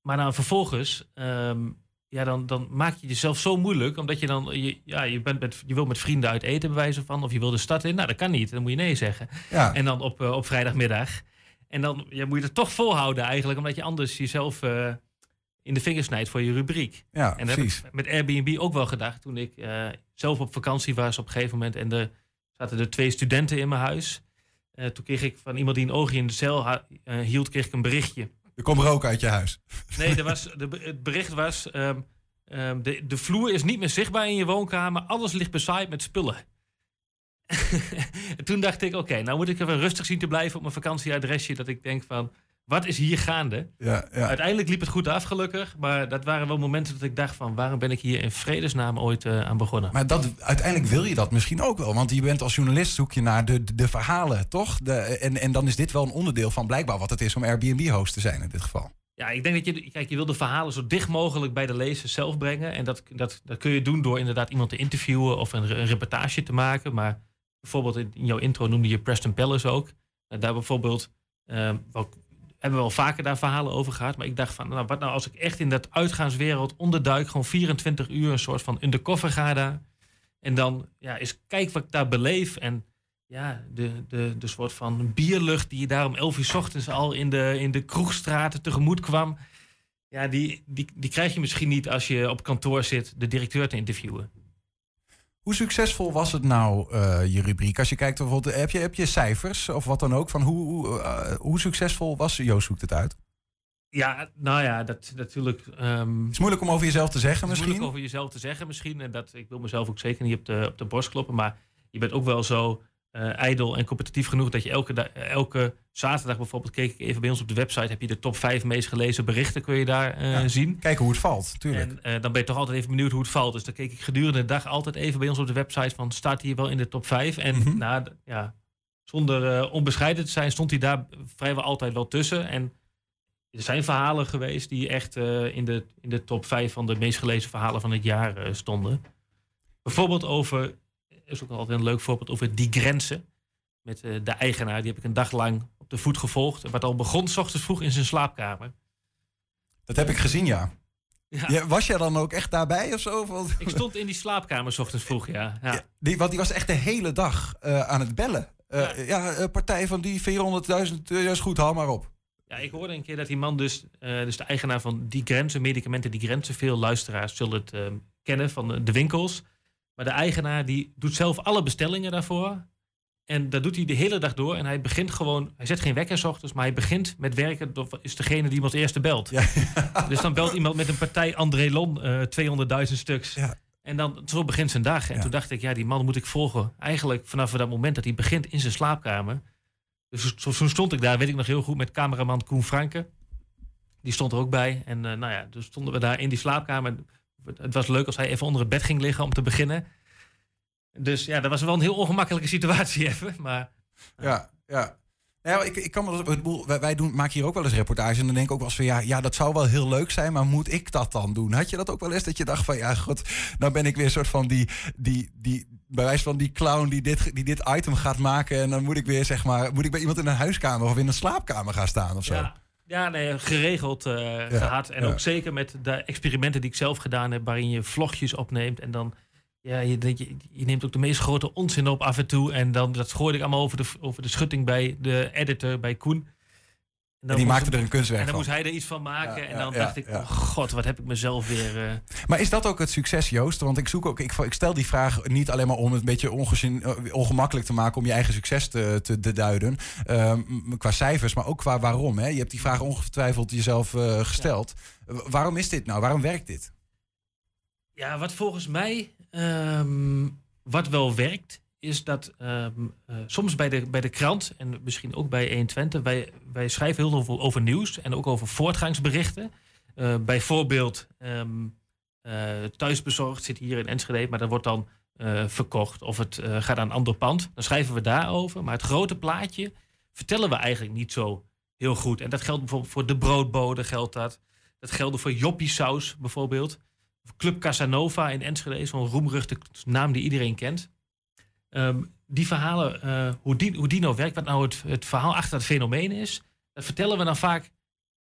Maar dan vervolgens, ehm, ja, dan, dan maak je jezelf zo moeilijk, omdat je dan, je, ja, je, bent met, je wil met vrienden uit eten, bij wijze van, of je wil de stad in. Nou, dat kan niet, dan moet je nee zeggen. Ja. En dan op, eh, op vrijdagmiddag. En dan ja, moet je het toch volhouden eigenlijk, omdat je anders jezelf eh, in de vingers snijdt voor je rubriek. Ja, en dat heb precies. ik met Airbnb ook wel gedacht toen ik eh, zelf op vakantie was op een gegeven moment. En er zaten er twee studenten in mijn huis. Eh, toen kreeg ik van iemand die een oogje in de cel eh, hield, kreeg ik een berichtje. Er komt rook uit je huis. Nee, er was, de, het bericht was... ehm, ehm, de, de vloer is niet meer zichtbaar in je woonkamer. Alles ligt bezaaid met spullen. en toen dacht ik, oké, nou moet ik even rustig zien te blijven op mijn vakantieadresje. Dat ik denk van, wat is hier gaande? Ja, ja. Uiteindelijk liep het goed af, gelukkig. Maar dat waren wel momenten dat ik dacht van... waarom ben ik hier in vredesnaam ooit eh, aan begonnen? Maar dat, uiteindelijk wil je dat misschien ook wel. Want je bent als journalist zoek je naar de, de, de verhalen, toch? De, en, en dan is dit wel een onderdeel van blijkbaar wat het is om Airbnb-host te zijn in dit geval. Ja, ik denk dat je, kijk, je wil de verhalen zo dicht mogelijk bij de lezer zelf brengen. En dat, dat, dat kun je doen door inderdaad iemand te interviewen of een, een reportage te maken. Maar bijvoorbeeld in, in jouw intro noemde je Preston Palace ook. Daar bijvoorbeeld, eh, wel, hebben we wel vaker daar verhalen over gehad. Maar ik dacht van, nou, wat nou als ik echt in dat uitgaanswereld onderduik, gewoon 24 uur een soort van undercover ga daar. En dan ja, eens kijk wat ik daar beleef. En ja, de, de, de soort van bierlucht die je daar om 11 uur ochtends al in de, in de kroegstraten tegemoet kwam. Ja, die, die, die krijg je misschien niet als je op kantoor zit de directeur te interviewen. Hoe succesvol was het nou, eh, je rubriek? Als je kijkt, bijvoorbeeld, heb je, heb je cijfers of wat dan ook? Van hoe, hoe, eh, hoe succesvol was Joost zoekt het uit? Ja, nou ja, dat natuurlijk. ehm, Het is moeilijk om over jezelf te zeggen Het is misschien. moeilijk over jezelf te zeggen misschien. En dat, ik wil mezelf ook zeker niet op de, op de borst kloppen. Maar je bent ook wel zo eh ijdel en competitief genoeg dat je elke, elke zaterdag bijvoorbeeld, keek ik even bij ons op de website, heb je de top 5 meest gelezen berichten, kun je daar eh, Ja, zien. Kijken hoe het valt, tuurlijk. En eh, dan ben je toch altijd even benieuwd hoe het valt. Dus dan keek ik gedurende de dag altijd even bij ons op de website van, staat hij wel in de top 5? En Mhm. nou, ja, zonder onbescheiden te zijn, stond hij daar vrijwel altijd wel tussen. En er zijn verhalen geweest die echt in, de, in de top 5 van de meest gelezen verhalen van het jaar stonden. Bijvoorbeeld over, is ook altijd een leuk voorbeeld, over die grenzen. Met eh, de eigenaar, die heb ik een dag lang op de voet gevolgd. Wat al begon, s ochtends vroeg in zijn slaapkamer. Dat heb ik gezien, ja. Ja. Ja, was jij dan ook echt daarbij of zo? Ik stond in die slaapkamer s ochtends vroeg, ja. ja. die, want die was echt de hele dag eh, aan het bellen. Eh, ja, partij van die 400.000, uh, is goed, haal maar op. Ja, ik hoorde een keer dat die man dus, dus de eigenaar van die grenzen, medicamenten die grenzen, veel luisteraars zullen het kennen van de winkels. Maar de eigenaar die doet zelf alle bestellingen daarvoor. En dat doet hij de hele dag door. En hij begint gewoon, hij zet geen wekker 's ochtends, maar hij begint met werken. Dat is degene die hem als eerste belt. Dus dan belt iemand met een partij André Lon, eh 200.000 stuks. En dan zo begint zijn dag. En toen dacht ik, ja, die man moet ik volgen. Eigenlijk vanaf dat moment dat hij begint in zijn slaapkamer. Dus zo, zo stond ik daar, weet ik nog heel goed, met cameraman Koen Franke. Die stond er ook bij. En eh, nou ja, dus stonden we daar in die slaapkamer. Het was leuk als hij even onder het bed ging liggen om te beginnen. Dus ja, dat was wel een heel ongemakkelijke situatie even. Maar Ja, ja. Ja, ik, ik kan me, wij, wij doen, maken hier ook wel eens reportages en dan denk ik ook wel eens van ja, ja, dat zou wel heel leuk zijn, maar moet ik dat dan doen? Had je dat ook wel eens dat je dacht van ja, god, nou ben ik weer een soort van die, die, die bij wijze van die clown die dit, die dit item gaat maken en dan moet ik weer zeg maar, moet ik bij iemand in een huiskamer of in een slaapkamer gaan staan of zo? Ja, ja nee, geregeld eh, gehad. En ook zeker met de experimenten die ik zelf gedaan heb, waarin je vlogjes opneemt. En dan, ja, je, je, je neemt ook de meest grote onzin op af en toe. En dan, dat gooide ik allemaal over de, over de schutting bij de editor, bij Koen. En, En die maakte er een kunstwerk En dan van. moest hij er iets van maken. Ja, en dan ja, dacht ik, ja. oh god, wat heb ik mezelf weer... eh, Maar is dat ook het succes, Joost? Want ik zoek ook, ik, ik stel die vraag niet alleen maar om het een beetje eh, ongemakkelijk te maken om je eigen succes te, te, te duiden. Ehm, qua cijfers, maar ook qua waarom. Hè? Je hebt die vraag ongetwijfeld jezelf eh, gesteld. Waarom is dit nou? Waarom werkt dit? Ja, wat volgens mij ehm, wat wel werkt, is dat ehm, eh, soms bij de, bij de krant en misschien ook bij 120, wij, wij schrijven heel veel over nieuws en ook over voortgangsberichten. Eh, bijvoorbeeld ehm, eh, thuisbezorgd zit hier in Enschede, maar dat wordt dan verkocht of het gaat naar een ander pand. Dan schrijven we daarover. Maar het grote plaatje vertellen we eigenlijk niet zo heel goed. En dat geldt bijvoorbeeld voor de broodbode, geldt dat. Dat geldt voor Joppie Saus bijvoorbeeld. Club Casanova in Enschede, zo'n roemruchte naam die iedereen kent. Ehm, die verhalen, eh, hoe, die, hoe die nou werkt, wat nou het, het verhaal achter het fenomeen is, dat vertellen we dan vaak,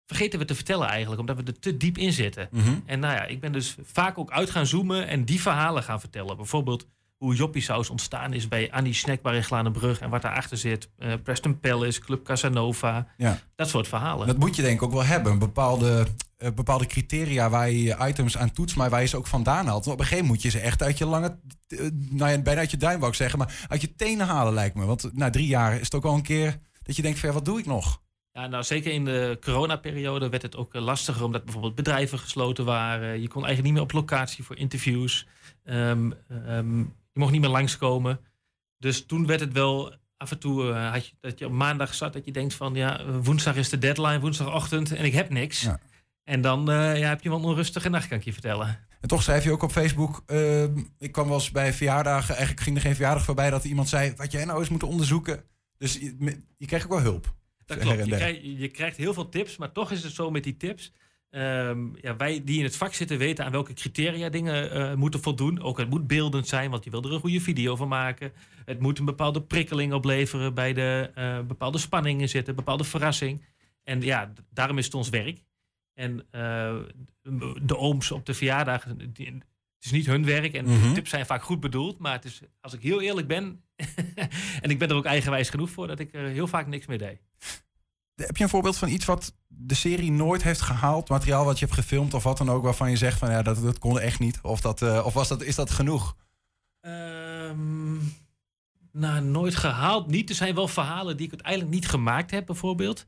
vergeten we te vertellen eigenlijk, omdat we er te diep in zitten. Mhm. En nou ja, ik ben dus vaak ook uit gaan zoomen en die verhalen gaan vertellen. Bijvoorbeeld hoe Joppie Saus ontstaan is bij Annie Snackbar in Glanenbrug en wat daarachter zit. Eh, Preston Palace, Club Casanova, Ja. dat soort verhalen. Dat moet je denk ik ook wel hebben. Een bepaalde, eh, bepaalde criteria waar je je items aan toetst, maar waar je ze ook vandaan haalt. Want op een gegeven moment moet je ze echt uit je lange, eh, nou ja, bijna uit je duim wou ik zeggen, maar uit je tenen halen lijkt me. Want na drie jaar is het ook wel een keer dat je denkt van ja, wat doe ik nog? Ja, nou zeker in de coronaperiode werd het ook eh, lastiger omdat bijvoorbeeld bedrijven gesloten waren. Je kon eigenlijk niet meer op locatie voor interviews. Ehm, ehm, je mocht niet meer langskomen. Dus toen werd het wel af en toe had je, dat je op maandag zat dat je denkt van ja, woensdag is de deadline, woensdagochtend en ik heb niks. En dan eh, ja, heb je wel een onrustige nacht, kan ik je vertellen. En toch schrijf je ook op Facebook, ehm, ik kwam wel eens bij verjaardagen, eigenlijk ging er geen verjaardag voorbij dat iemand zei, wat jij nou eens moet onderzoeken. Dus je, je kreeg ook wel hulp. Dat klopt. Je, krijgt, je krijgt heel veel tips, maar toch is het zo met die tips. ehm, ja, wij die in het vak zitten weten aan welke criteria dingen eh, moeten voldoen. Ook het moet beeldend zijn, want je wil er een goede video van maken. Het moet een bepaalde prikkeling opleveren bij de eh, bepaalde spanningen zitten, bepaalde verrassing. En ja, daarom is het ons werk. En eh, de ooms op de verjaardagen, die- het is niet hun werk. En Mhm. de tips zijn vaak goed bedoeld. Maar het is, als ik heel eerlijk ben, en ik ben er ook eigenwijs genoeg voor, dat ik er heel vaak niks mee deed. Heb je een voorbeeld van iets wat de serie nooit heeft gehaald? Materiaal wat je hebt gefilmd of wat dan ook, waarvan je zegt van ja, dat, dat kon echt niet. Of, dat, eh, of was dat, is dat genoeg? Ehm, nou, nooit gehaald niet. Er zijn wel verhalen die ik uiteindelijk niet gemaakt heb, bijvoorbeeld.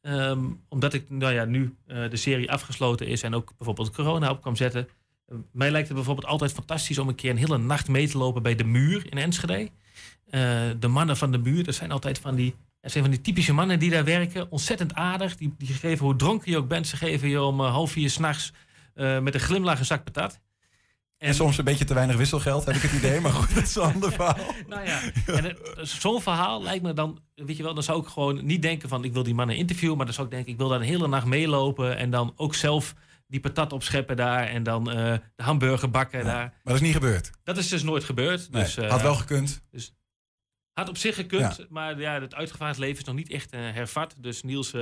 Ehm, omdat ik nou ja, nu eh, de serie afgesloten is en ook bijvoorbeeld corona op kwam zetten. Eh, mij lijkt het bijvoorbeeld altijd fantastisch om een keer een hele nacht mee te lopen bij de muur in Enschede. Eh, de mannen van de muur, dat zijn altijd van die, dat zijn van die typische mannen die daar werken. Ontzettend aardig. Die, die geven hoe dronken je ook bent. Ze geven je om half vier s'nachts uh, met een glimlach een zak patat. En, soms een beetje te weinig wisselgeld, heb ik het idee. Maar goed, dat is een ander verhaal. nou ja, en zo'n verhaal lijkt me dan, weet je wel, dan zou ik gewoon niet denken van ik wil die mannen interviewen, maar dan zou ik denken ik wil daar een hele nacht meelopen en dan ook zelf die patat opscheppen daar en dan uh, de hamburger bakken ja, daar. Maar dat is niet gebeurd. Dat is dus nooit gebeurd. Nee, dus, uh, had wel gekund. Dus, had op zich gekund, ja. maar ja, het uitgevaard leven is nog niet echt uh, hervat. Dus Niels,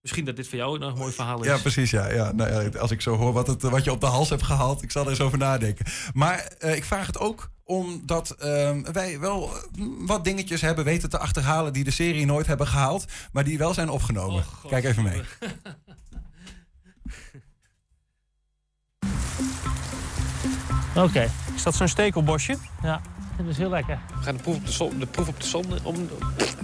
misschien dat dit voor jou nog een mooi verhaal is. Ja, precies. Ja, ja. Nou, ja als ik zo hoor wat, het, wat je op de hals hebt gehaald, ik zal er eens over nadenken. Maar ik vraag het ook omdat ehm, wij wel wat dingetjes hebben weten te achterhalen die de serie nooit hebben gehaald, maar die wel zijn opgenomen. Oh, Kijk even mee. Oké. Okay. Is dat zo'n stekelbosje? Ja, dat is heel lekker. We gaan de proef op de som, de proef op de som, om,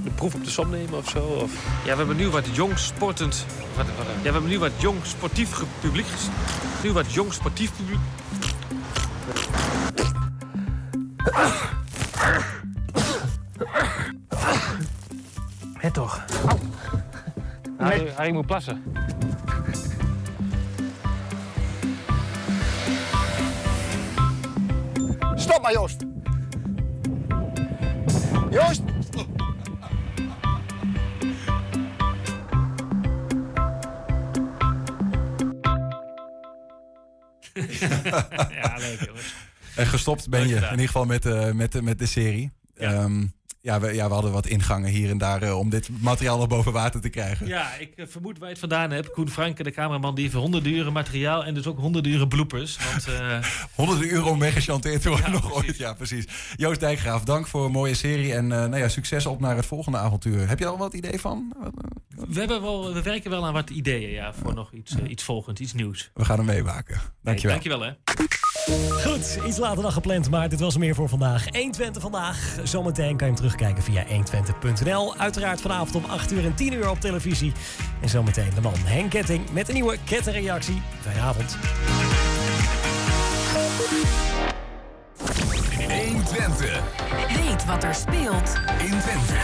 de proef op de som nemen of zo? Of? Ja, we hebben nu wat jong sportend... Wat, wat, ja, we hebben nu wat jong sportief publiek Nu wat jong sportief publiek... Het toch. Harry, Harry moet plassen. Stop maar, Joost. Joost! ja, leuk jongens. En gestopt ben Leuk je, gedaan. in ieder geval met, uh, met, met de serie. Ja. Ehm, ja, we, ja, we hadden wat ingangen hier en daar uh, om dit materiaal nog boven water te krijgen. Ja, ik uh, vermoed waar je het vandaan hebt. Koen Franke, de cameraman, die heeft honderden uren materiaal en dus ook honderden uren bloepers. Want, uh... honderden uren om weggechanteerd te worden Ja, nog ooit. Ja, precies. Joost Dijkgraaf, dank voor een mooie serie. En nou ja, succes op naar het volgende avontuur. Heb je al wat idee van? We, hebben wel, we werken wel aan wat ideeën ja, voor nog iets, iets volgends, iets nieuws. We gaan hem meemaken. Dankjewel. Hey, dankjewel hè. Goed, iets later dan gepland, maar dit was er meer voor vandaag. 120 vandaag. Zometeen kan je hem terugkijken via 120.nl. Uiteraard vanavond om 8 uur en 10 uur op televisie. En zometeen de man Henk Ketting met een nieuwe kettingreactie. Fijne avond. 120. Weet wat er speelt In Twente.